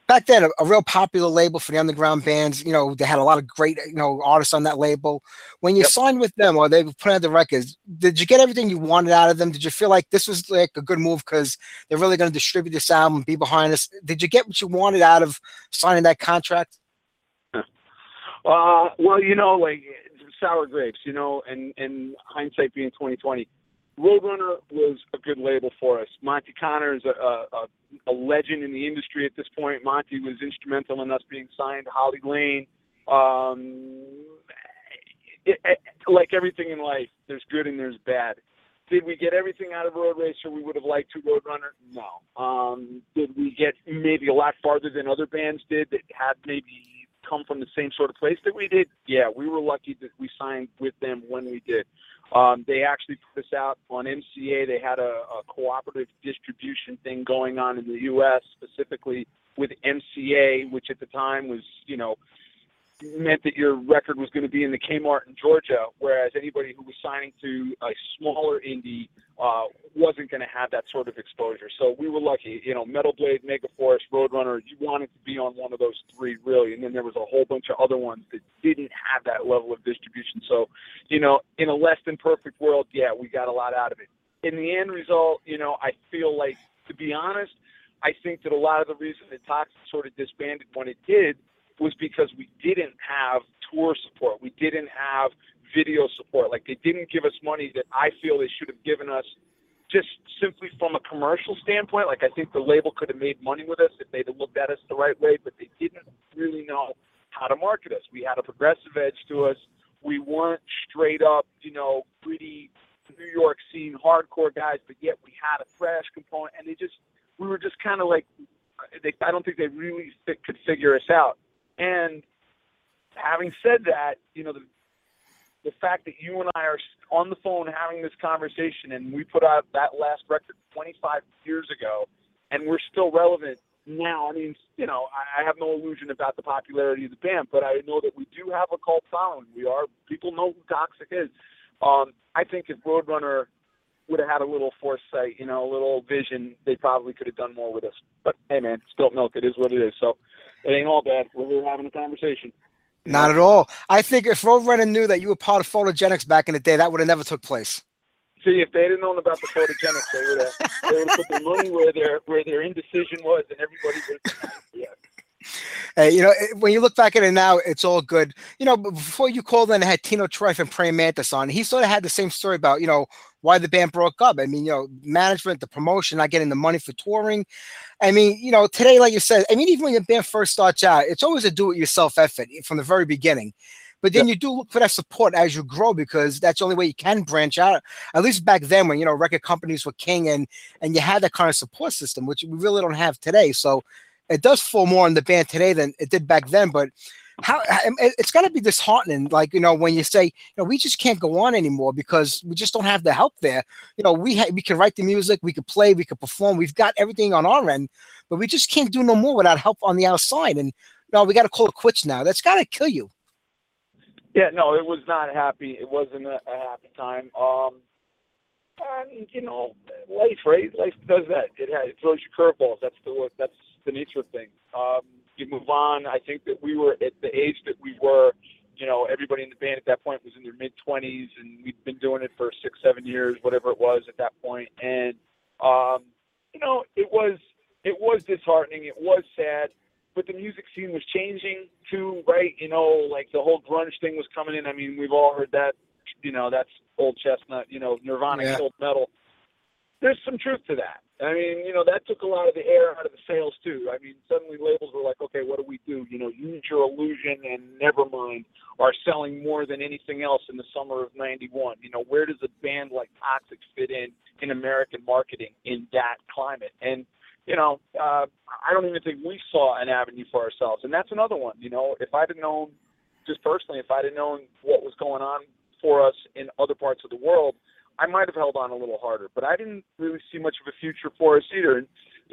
Back then, a, a real popular label for the underground bands. You know, they had a lot of great, you know, artists on that label. When you Yep. signed with them, or they put out the records, did you get everything you wanted out of them? Did you feel like this was like a good move because they're really going to distribute this album, be behind us? Did you get what you wanted out of signing that contract? Uh, well, you know, like sour grapes, you know, and and hindsight being twenty twenty, Roadrunner was a good label for us. Monte Conner is a, a a- legend in the industry at this point. Monty was instrumental in us being signed to Holly Lane. Um, it, it, like everything in life, there's good and there's bad. Did we get everything out of Road Racer we would have liked to Roadrunner? No. Um, did we get maybe a lot farther than other bands did that had maybe come from the same sort of place that we did? Yeah, we were lucky that we signed with them when we did. Um, they actually put us out on MCA. They had a, a cooperative distribution thing going on in the U.S. specifically with MCA, which at the time was, you know, meant that your record was going to be in the Kmart in Georgia, whereas anybody who was signing to a smaller indie uh, wasn't going to have that sort of exposure. So we were lucky. You know, Metal Blade, Megaforce, Roadrunner, you wanted to be on one of those three, really. And then there was a whole bunch of other ones that didn't have that level of distribution. So, you know, in a less than perfect world, yeah, we got a lot out of it. In the end result, you know, I feel like, to be honest, I think that a lot of the reason that Toxik sort of disbanded when it did was because we didn't have tour support. We didn't have video support. Like they didn't give us money that I feel they should have given us just simply from a commercial standpoint. Like I think the label could have made money with us if they'd have looked at us the right way, but they didn't really know how to market us. We had a progressive edge to us. We weren't straight up, you know, gritty New York scene hardcore guys, but yet we had a thrash component, and they just we were just kind of like they, I don't think they really fi- could figure us out. And having said that, you know, the, the fact that you and I are on the phone having this conversation, and we put out that last record 25 years ago, and we're still relevant now. I mean, you know, I, have no illusion about the popularity of the band, but I know that we do have a cult following. We are people know who Toxik is. Um, I think if Roadrunner would have had a little foresight, you know, a little vision, they probably could have done more with us. But hey, man, spilt milk. It is what it is. So it ain't all bad. We're we're having a conversation. Not at all. I think if Roadrunner knew that you were part of Photogenics back in the day, that would have never took place. See, if they didn't known about the photogenics, they would have they would have put the money where their where their indecision was, and everybody would. Yeah. Uh, you know, it- when you look back at it now, it's all good. You know, before you called in, I had Tino Troy and Praying Mantis on. He sort of had the same story about, you know, why the band broke up. I mean, you know, management, the promotion, not getting the money for touring. I mean, you know, today, like you said, I mean, even when your band first starts out, it's always a do-it-yourself effort from the very beginning. But then you do look for that support as you grow because that's the only way you can branch out. At least back then, when you know record companies were king and and you had that kind of support system, which we really don't have today. So it does fall more on the band today than it did back then. But how it- it's got to be disheartening, like you know, when you say, you know, we just can't go on anymore because we just don't have the help there. You know, we ha- we can write the music, we could play, we could perform, we've got everything on our end, but we just can't do no more without help on the outside. And no, we got to call it quits now. That's got to kill you. Yeah, no, it was not happy. It wasn't a, a happy time. Um, and you know, life, right? Life does that. It, ha- it throws you curveballs. That's the that's the nature of things. Um, you move on. I think that we were at the age that we were. You know, everybody in the band at that point was in their mid twenties, and we'd been doing it for six, seven years, whatever it was at that point. And um, you know, it was it was disheartening. It was sad but the music scene was changing too, right? You know, like the whole grunge thing was coming in. I mean, we've all heard that. You know, that's old chestnut. You know, Nirvana Yeah. killed metal. There's some truth to that. I mean, you know, that took a lot of the air out of the sails too. I mean, suddenly labels were like, okay, what do we do? You know, use your illusion and Nevermind are selling more than anything else in the summer of '91. You know, where does a band like Toxik fit in in American marketing in that climate? And you know, uh, I don't even think we saw an avenue for ourselves. And that's another one. You know, if I'd have known, just personally, if I'd have known what was going on for us in other parts of the world, I might have held on a little harder. But I didn't really see much of a future for us either. And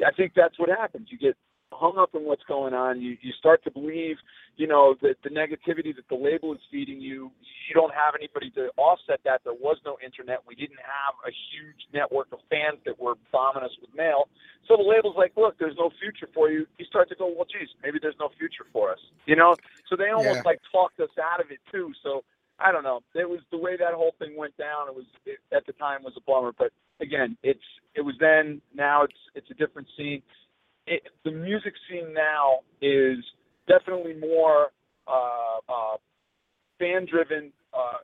I think that's what happens. You get hung up in what's going on. You you start to believe, you know, that the negativity that the label is feeding you. You don't have anybody to offset that. There was no internet. We didn't have a huge network of fans that were bombing us with mail. So the label's like, look, there's no future for you. You start to go, well, geez, maybe there's no future for us. You know, so they almost Yeah. like talked us out of it too. So I don't know. It was the way that whole thing went down. It was it, at the time was a bummer, but again, it's it was then. Now it's it's a different scene. It, the music scene now is definitely more uh, uh, fan driven. Uh,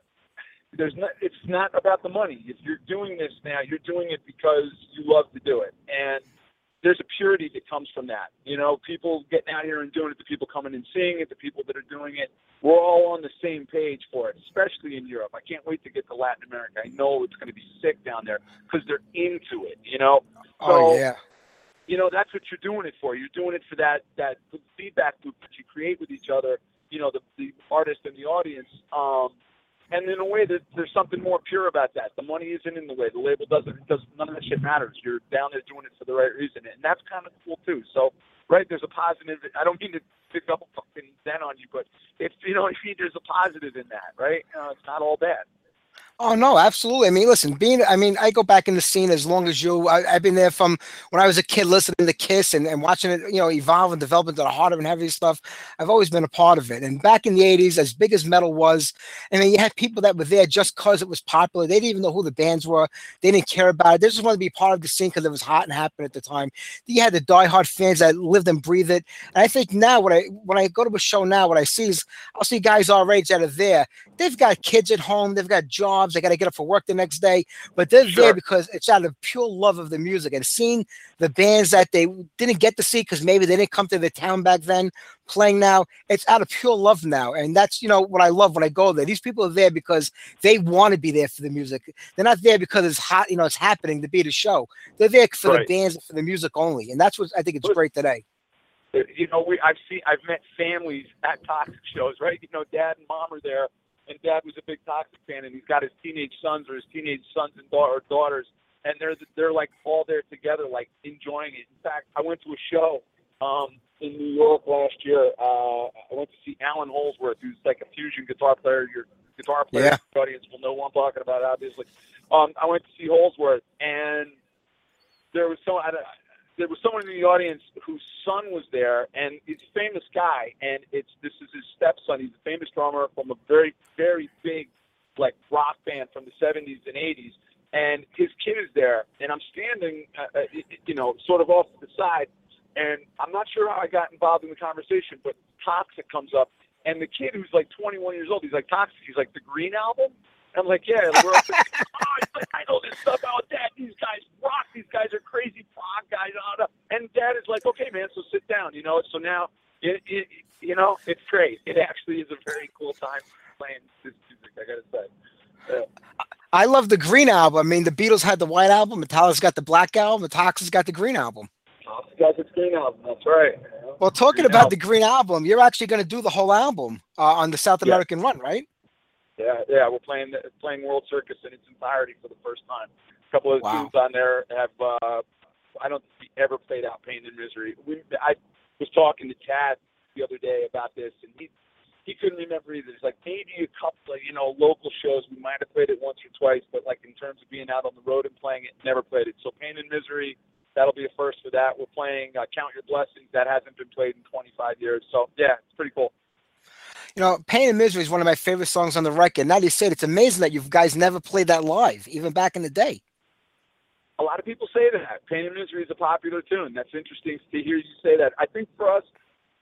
there's not. It's not about the money. If you're doing this now, you're doing it because you love to do it, and there's a purity that comes from that. You know, people getting out here and doing it, the people coming and seeing it, the people that are doing it. We're all on the same page for it, especially in Europe. I can't wait to get to Latin America. I know it's going to be sick down there because they're into it. You know. Oh yeah. you know that's what you're doing it for. You're doing it for that that feedback loop that you create with each other. You know, the the artist and the audience. Um, and in a way that there's something more pure about that. The money isn't in the way. The label doesn't doesn't none of that shit matters. You're down there doing it for the right reason, and that's kind of cool too. So, right, there's a positive. I don't mean to pick up a fucking den on you, but if you know, if there's a positive in that, right? Uh, it's not all bad. Oh no, absolutely. I mean, listen, being I mean, I go back in the scene as long as you. I, I've been there from when I was a kid, listening to Kiss and, and watching it, you know, evolve and develop into the harder and heavier stuff. I've always been a part of it. And back in the '80s, as big as metal was, I mean, you had people that were there just cause it was popular. They didn't even know who the bands were. They didn't care about it. They just wanted to be part of the scene because it was hot and happening at the time. You had the diehard fans that lived and breathed it. And I think now, when I when I go to a show now, what I see is I'll see guys our age that are there. They've got kids at home. They've got jobs. They got to get up for work the next day, but they're there because it's out of pure love of the music and seeing the bands that they didn't get to see because maybe they didn't come to the town back then playing now. It's out of pure love now, and that's you know what I love when I go there. These people are there because they want to be there for the music. They're not there because it's hot, you know, it's happening to be the show. They're there for Right. the bands for the music only, and that's what I think it's great today. Uh, you know, we I've seen I've met families at Toxik shows, right? You know, dad and mom are there, and dad was a big Toxik fan, and he's got his teenage sons or his teenage sons and da- or daughters, and they're they're like all there together, like enjoying it. In fact, I went to a show um, in New York last year. Uh, I went to see Alan Holdsworth, who's like a fusion guitar player. Your guitar player Yeah. audience will know who I'm talking about, obviously. Um, I went to see Holdsworth, and there was so I, there was someone in the audience whose son was there, and he's a famous guy, and it's this is his stepson. He's a famous drummer from a very very big like rock band from the 70s and 80s, and his kid is there, and I'm standing, uh, uh, you know, sort of off to the side, and I'm not sure how I got involved in the conversation, but Toxik comes up, and the kid who's like 21 years old, he's like Toxik. He's like the Green album. I'm like, yeah, we're up. oh, I know this stuff about Dad. These guys rock. These guys are crazy prog guys. And Dad is like, okay, man, so sit down. You know. So now, it, it, you know, it's great. It actually is a very cool time playing this music. I gotta say. Yeah. I love the Green album. I mean, the Beatles had the White album, Metallica's got the Black album, the Toxik's got the Green album. Got the Green album. That's right. Well, talking Green about album. the Green album, you're actually going to do the whole album uh, on the South Yeah. American run, right? Yeah, yeah, we're playing playing World Circus in its entirety for the first time. A couple of the Wow. tunes on there have uh, I don't think we ever played out Pain and Misery. We, I was talking to Chad the other day about this, and he he couldn't remember either. It's like maybe a couple of you know local shows we might have played it once or twice, but like in terms of being out on the road and playing it, never played it. So Pain and Misery. That'll be a first for that. We're playing uh, Count Your Blessings. That hasn't been played in 25 years. So, yeah, it's pretty cool. You know, Pain and Misery is one of my favorite songs on the record. Now you said it's amazing that you guys never played that live, even back in the day. a lot of people say that. Pain and misery is a popular tune. That's interesting to hear you say that. I think for us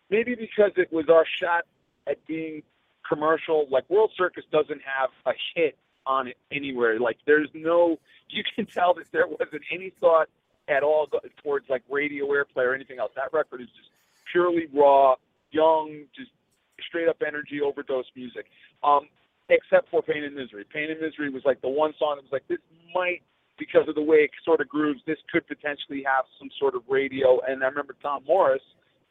maybe because it was our shot at being commercial like world circus doesn't have a hit on it anywhere. Like there's no you can tell that there wasn't any thought at all towards like radio airplay or anything else. That record is just purely raw young just straight up energy overdose music um except for pain and misery pain and misery was like the one song that was like this might because of the way it sort of grooves, this could potentially have some sort of radio. And I remember Tom Morris,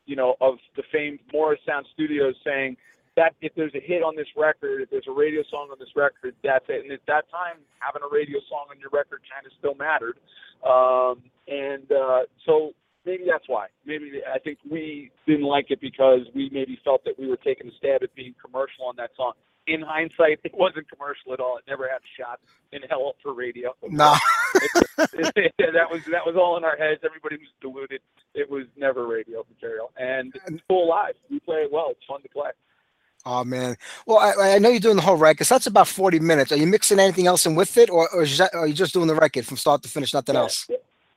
you know, of the famed Morrisound Studios saying that if there's a hit on this record, if there's a radio song on this record, that's it. And at that time, having a radio song on your record kind of still mattered. Um, and uh, so maybe that's why. Maybe I think we didn't like it because we maybe felt that we were taking a stab at being commercial on that song. In hindsight, it wasn't commercial at all. It never had a shot in hell for radio. No. that was that was all in our heads. Everybody was deluded. It was never radio material, and it's cool live. We play it well. It's fun to play. Oh man. Well, I, I know you're doing the whole record. So that's about 40 minutes. Are you mixing anything else in with it, or, or that, are you just doing the record from start to finish, nothing Yeah, else?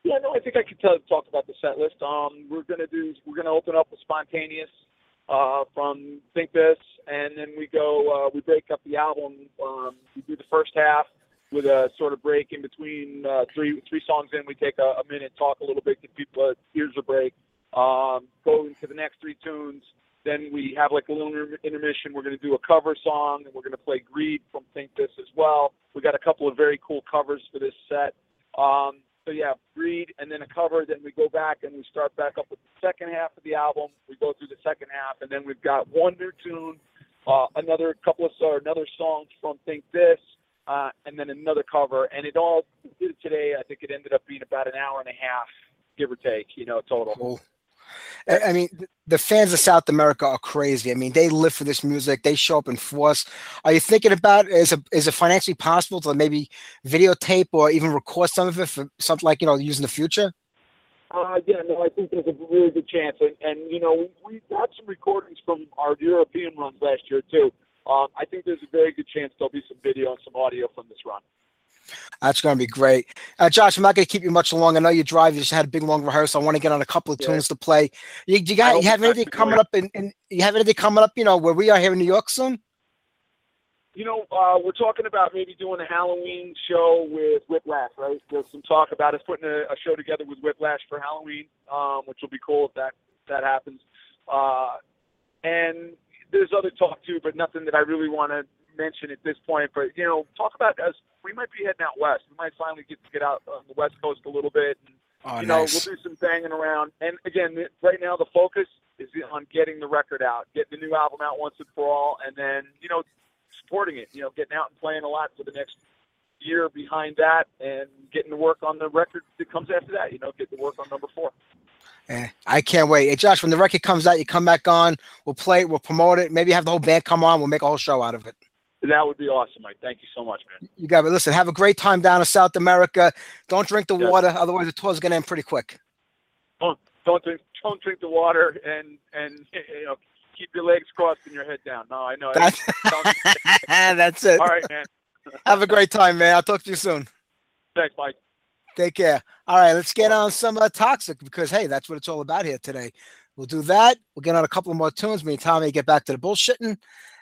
Yeah, no, I think I could tell, talk about the set list. Um, we're gonna do. We're gonna open up with spontaneous uh, from Think This, and then we go. Uh, we break up the album. Um, we do the first half with a sort of break in between uh, three three songs in. We take a, a minute, talk a little bit, give people ears a break. Um, go into the next three tunes. Then we have like a little inter- intermission. We're going to do a cover song, and we're going to play Greed from Think This as well. We got a couple of very cool covers for this set. Um, so yeah, Greed, and then a cover. Then we go back and we start back up with the second half of the album. We go through the second half, and then we've got one new tune, uh, another couple of or another song from Think This, uh, and then another cover. And it all did today. I think it ended up being about an hour and a half, give or take. You know, total. Cool. I mean, the fans of South America are crazy. I mean, they live for this music. They show up in force. Are you thinking about is it is it financially possible to maybe videotape or even record some of it for something like you know use in the future? Uh, yeah, no, I think there's a really good chance, and, and you know, we, we got some recordings from our European runs last year too. Um, I think there's a very good chance there'll be some video and some audio from this run. That's going to be great. Uh, Josh, I'm not going to keep you much long. I know you drive. You just had a big long rehearsal. I want to get on a couple of Yeah. tunes to play. You, you got you have anything coming up in, in you have anything coming up? You know where we are here in New York soon. You know, uh, we're talking about maybe doing a Halloween show with Whiplash, right? There's some talk about us putting a, a show together with Whiplash for Halloween, um, which will be cool if that that happens. Uh, and there's other talk too, but nothing that I really want to mention at this point. But you know, talk about us. We might be heading out west. We might finally get to get out on the west coast a little bit. And, Oh, you know, we'll do some banging around. And again, right now the focus is on getting the record out, getting the new album out once and for all, and then you know, supporting it. You know, getting out and playing a lot for the next year behind that, and getting to work on the record that comes after that. You know, get to work on number four. Eh, I can't wait. Hey, Josh, when the record comes out, you come back on. We'll play it. We'll promote it. Maybe have the whole band come on. We'll make a whole show out of it. That would be awesome, Mike. Thank you so much, man. You got it. Listen, have a great time down in South America. Don't drink the Yes. water, otherwise the tour's gonna end pretty quick. Don't don't drink don't drink the water and and you know keep your legs crossed and your head down. No, I know. That's, that's it. All right, man. Have a great time, man. I'll talk to you soon. Thanks, Mike. Take care. All right, let's get on some uh, Toxik because hey, that's what it's all about here today. We'll do that. We'll get on a couple more tunes. Me and Tommy get back to the bullshitting,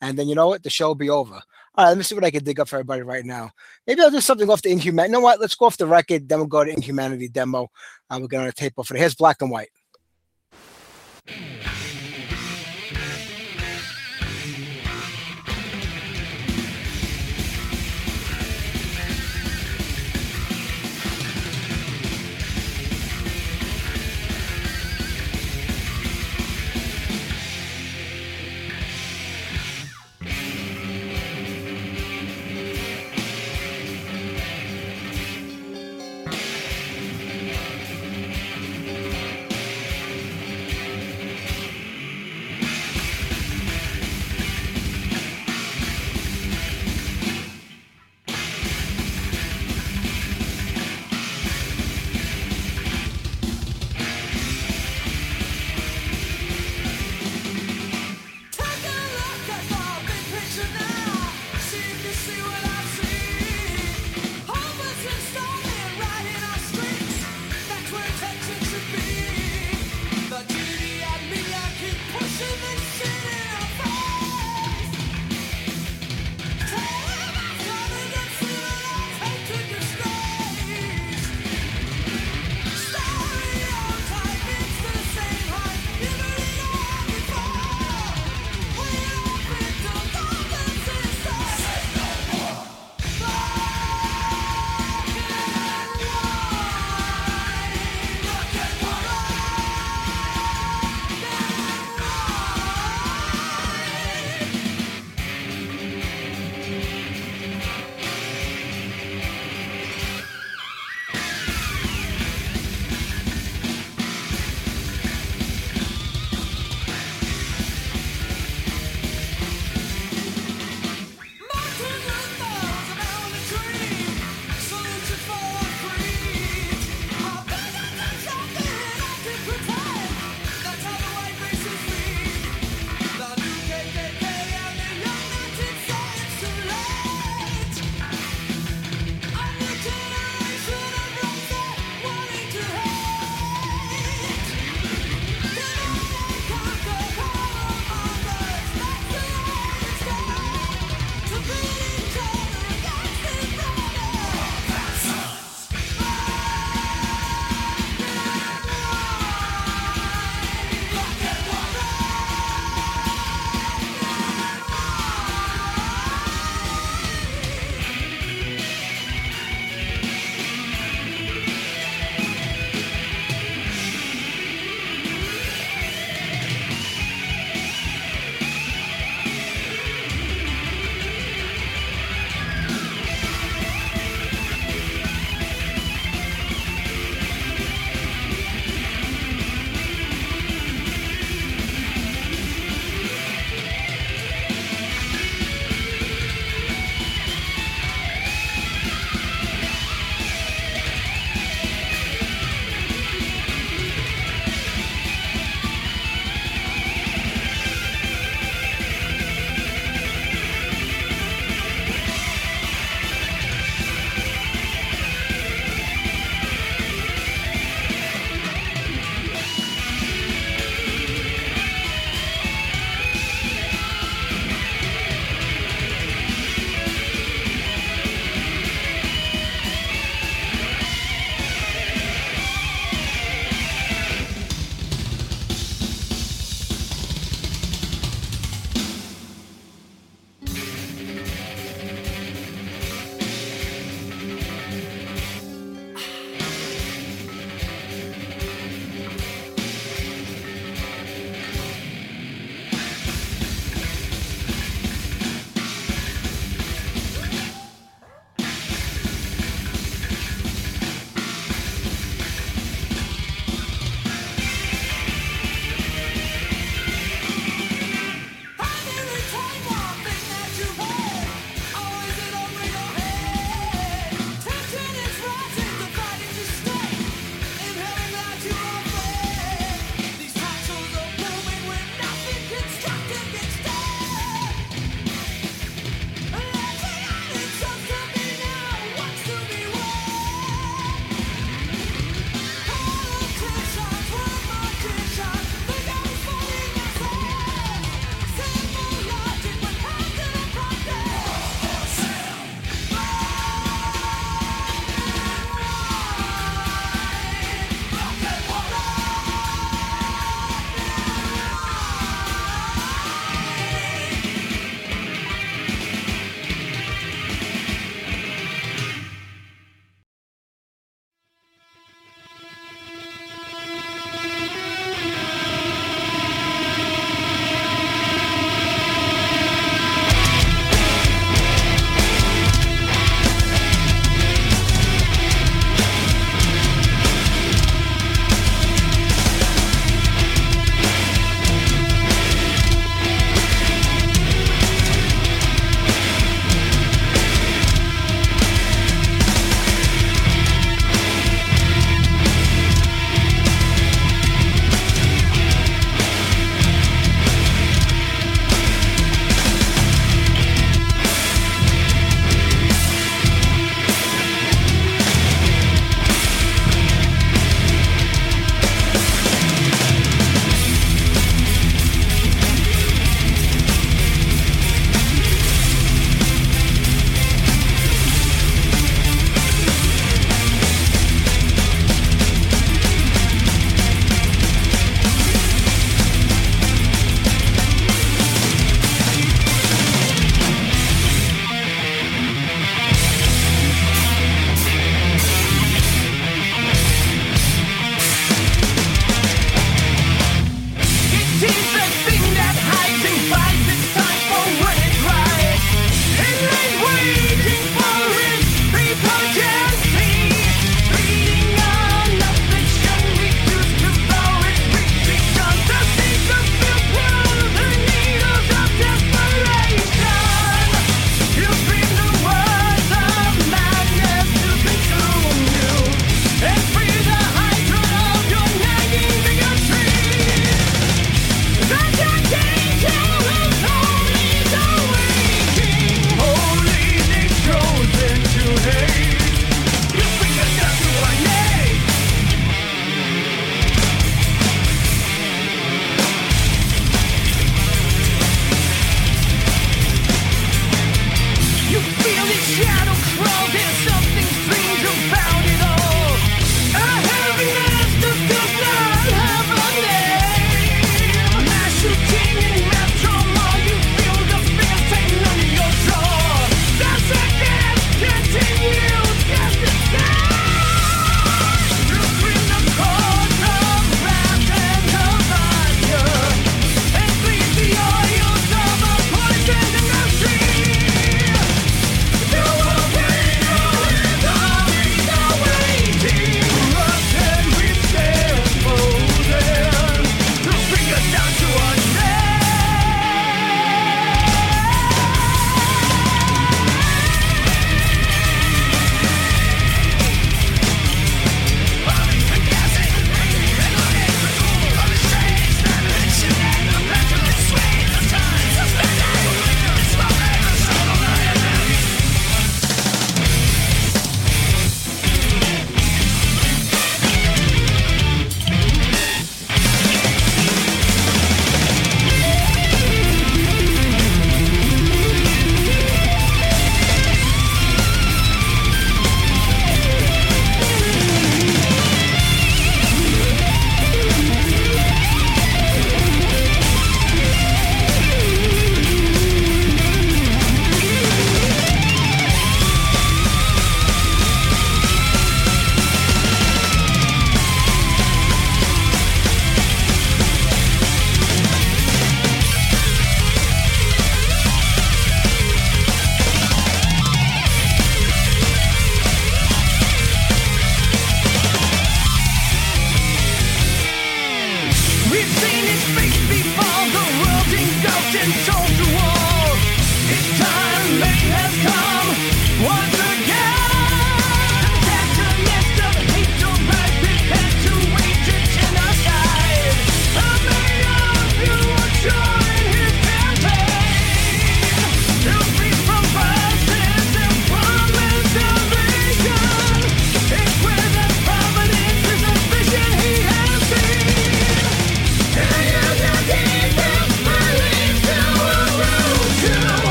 and then you know what? The show will be over. All right, let me see what I can dig up for everybody right now. Maybe I'll do something off the Inhuman. You know what? Let's go off the record. Then we'll go to Inhumanity demo. Uh, we'll get on a tape off it. Here's Black and White.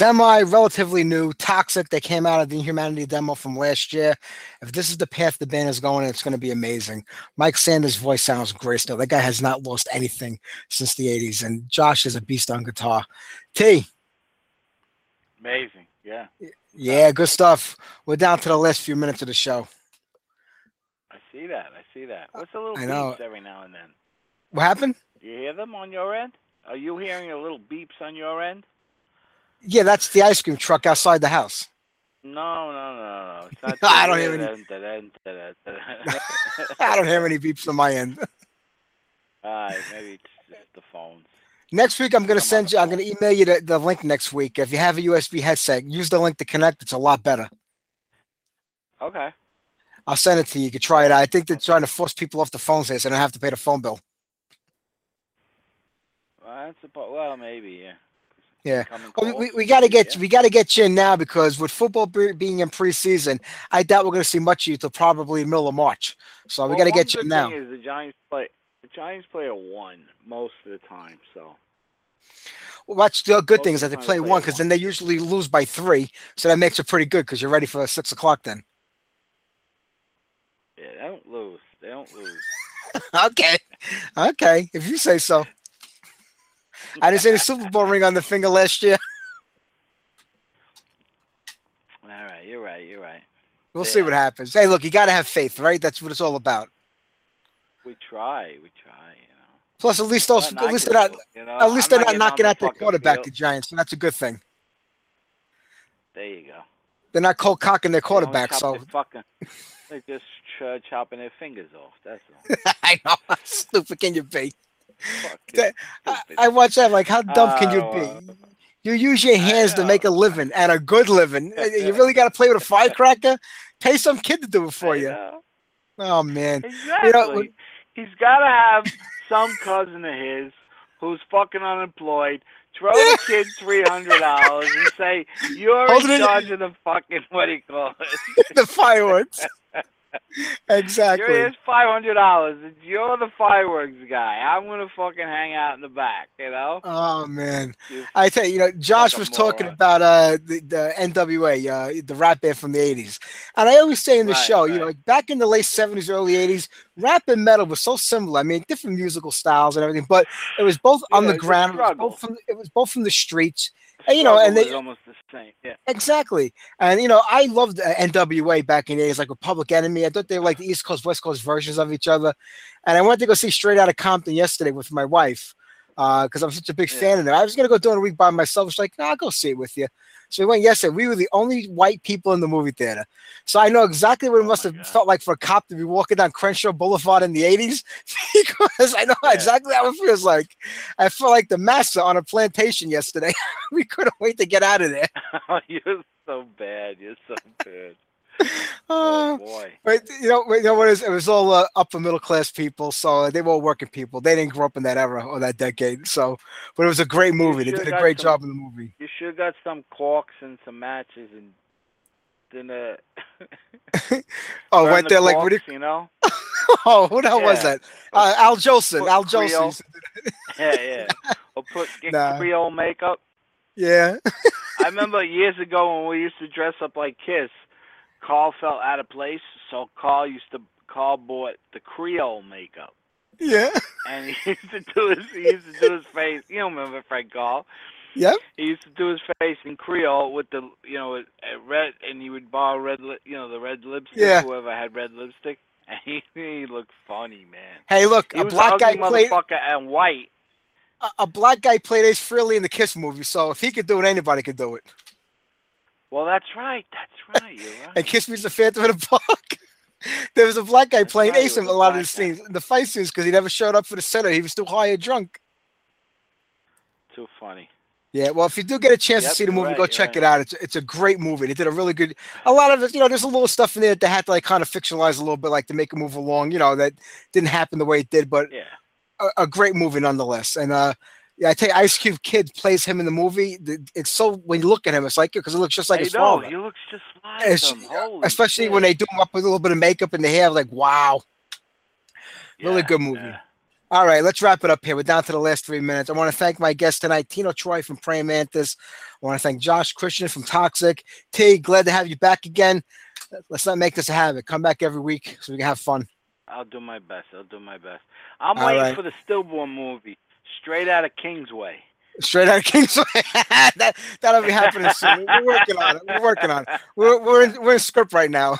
Semi relatively new, Toxik. They came out of the Inhumanity demo from last year. If this is the path the band is going, it's going to be amazing. Mike Sanders' voice sounds great still. That guy has not lost anything since the 80s. And Josh is a beast on guitar. T, Amazing. Yeah. yeah, good stuff. We're down to the last few minutes of the show. I see that. I see that. What's a little I know. beeps every now and then? What happened? Do You hear them on your end? Are you hearing a little beeps on your end? Yeah, that's the ice cream truck outside the house. No, no, no, no. It's not I don't hear any-. I don't have any beeps on my end. Alright, maybe it's just the phones. Next week, I'm going to send you, I'm going to email you the, the link next week. If you have a USB headset, use the link to connect. It's a lot better. Okay. I'll send it to you. You can try it out. I think they're trying to force people off the phones here so they don't have to pay the phone bill. Well, that's about, well, maybe, yeah. Yeah. Well, we, we, got to get yeah. we got to get you in now because with football be, being in preseason, I doubt we're going to see much of you till probably middle of March. So we got to get you in now. Is the Giants play. The Giants play a one most of the time, so Well, that's the good thing is that they the play one because then they usually lose by three, so that makes it pretty good because you're ready for six o'clock then. yeah, they don't lose. They don't lose. okay, okay, if you say so. I didn't see the Super Bowl ring on the finger last year. All right, you're right. You're right. We'll see what happens. Hey, look, you got to have faith, right? That's what it's all about. We try. We try. You know. Plus, at least those, at least they're not, knocking you know, at least I'm they're not knocking out the their quarterback, field. the Giants. So that's a good thing. There you go. They're not cold cocking their quarterback. So fucking. They're just ch- chopping their fingers off. That's all. I know how stupid can you be? That- I, I watch that like, how dumb can you Oh, be? You use your hands to make a living and a good living. You really got to play with a firecracker? Pay some kid to do it for you. Oh man, Exactly. you know, He's got to have some cousin of his who's fucking unemployed. Throw the kid three hundred dollars and say you're Hold in in- of the fucking what do you call it? the fireworks. Exactly. here's five hundred dollars. You're the fireworks guy. I'm gonna fucking hang out in the back. You know. Oh man, I tell you, you know, Josh was talking about uh the, the NWA, uh, the rap band from the '80s, and I always say in the Right, show, you know, like back in the late '70s, early '80s, rap and metal was so similar. I mean, different musical styles and everything, but it was both Yeah, on the ground. It was both from it was both from the streets, and you know, and they almost the same. Yeah. Exactly. And, you know, I loved uh, NWA back in the days, like with Public Enemy. I thought they were like the East Coast, West Coast versions of each other. And I went to go see Straight Outta Compton yesterday with my wife Uh, because I'm such a big Yeah. fan of them. I was to go during a week by myself. She's like, no, I'll go see it with you. So we went yesterday. We were the only white people in the movie theater. So I know exactly what it Oh must my have God. felt like for a cop to be walking down Crenshaw Boulevard in the 80s because I know Yeah. exactly how it feels like. I felt like the massa on a plantation yesterday. we couldn't wait to get out of there. Oh, you're so bad. You're so bad. Uh, Oh boy. But you know, you know what it is? It was all uh, upper middle class people, so they were all working people. They didn't grow up in that era or that decade. So, but it was a great movie. They did a great some- job in the movie. You should have got some corks and some matches and then uh Oh, went the there like what? do corks, you know? Oh, who the hell was that? Uh, Al Jolson. Al. Jolson. Yeah, yeah. Or put get Nah. Creole makeup. Yeah. I remember years ago when we used to dress up like Kiss, Carl felt out of place, so Carl used to Carl bought the Creole makeup. Yeah. And he used to do his he used to do his face. You don't remember Frank Carl? Yep. He used to do his face in Creole with the you know uh, red, and he would borrow red li- you know the red lipstick. Yeah. Whoever had red lipstick, and he, he looked funny, man. Hey, look, He a black guy played and white. a, a black guy played Ace Frehley in the Kiss movie. So if he could do it, anybody could do it. Well, that's right. That's right. You're right. and Kiss Meets the Phantom of the Park. there was a black guy playing right, Ace in a a lot of the scenes, the fight scenes, because he never showed up for the center. He was too high and drunk. Too funny. Yeah, well, if you do get a chance to see the movie, right, go check right. it out. It's it's a great movie. They did a really good. A lot of it, you know, there's a little stuff in there that they had to like kind of fictionalize a little bit, like to make it move along. You know, that didn't happen the way it did, but Yeah. a, a great movie nonetheless. And uh, I tell you, Ice Cube Kid plays him in the movie. It's so when you look at him, it's like because it looks just like I his know. father. He looks just like It's- him. Holy Especially shit. when they do him up with a little bit of makeup and the hair, like wow, really good movie. yeah. All right, let's wrap it up here. We're down to the last three minutes. I want to thank my guest tonight, Tino Troy from Praying Mantis. I want to thank Josh Christian from Toxik. T, glad to have you back again. Let's not make this a habit. Come back every week so we can have fun. I'll do my best. I'll do my best. I'm All waiting right. for the stillborn movie, straight out of Kingsway. Straight out of Kingsway. that, that'll be happening soon. We're working on it. We're working on it. We're, we're, in, we're in script right now.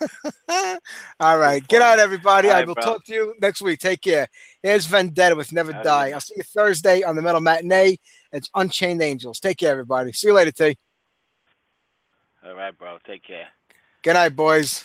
All right. Get out, everybody. All I will bro. talk to you next week. Take care. Here's Vendetta with Never All right. Die. I'll see you Thursday on the Metal Matinee. It's Unchained Angels. Take care, everybody. See you later, T. All right, bro. Take care. Good night, boys.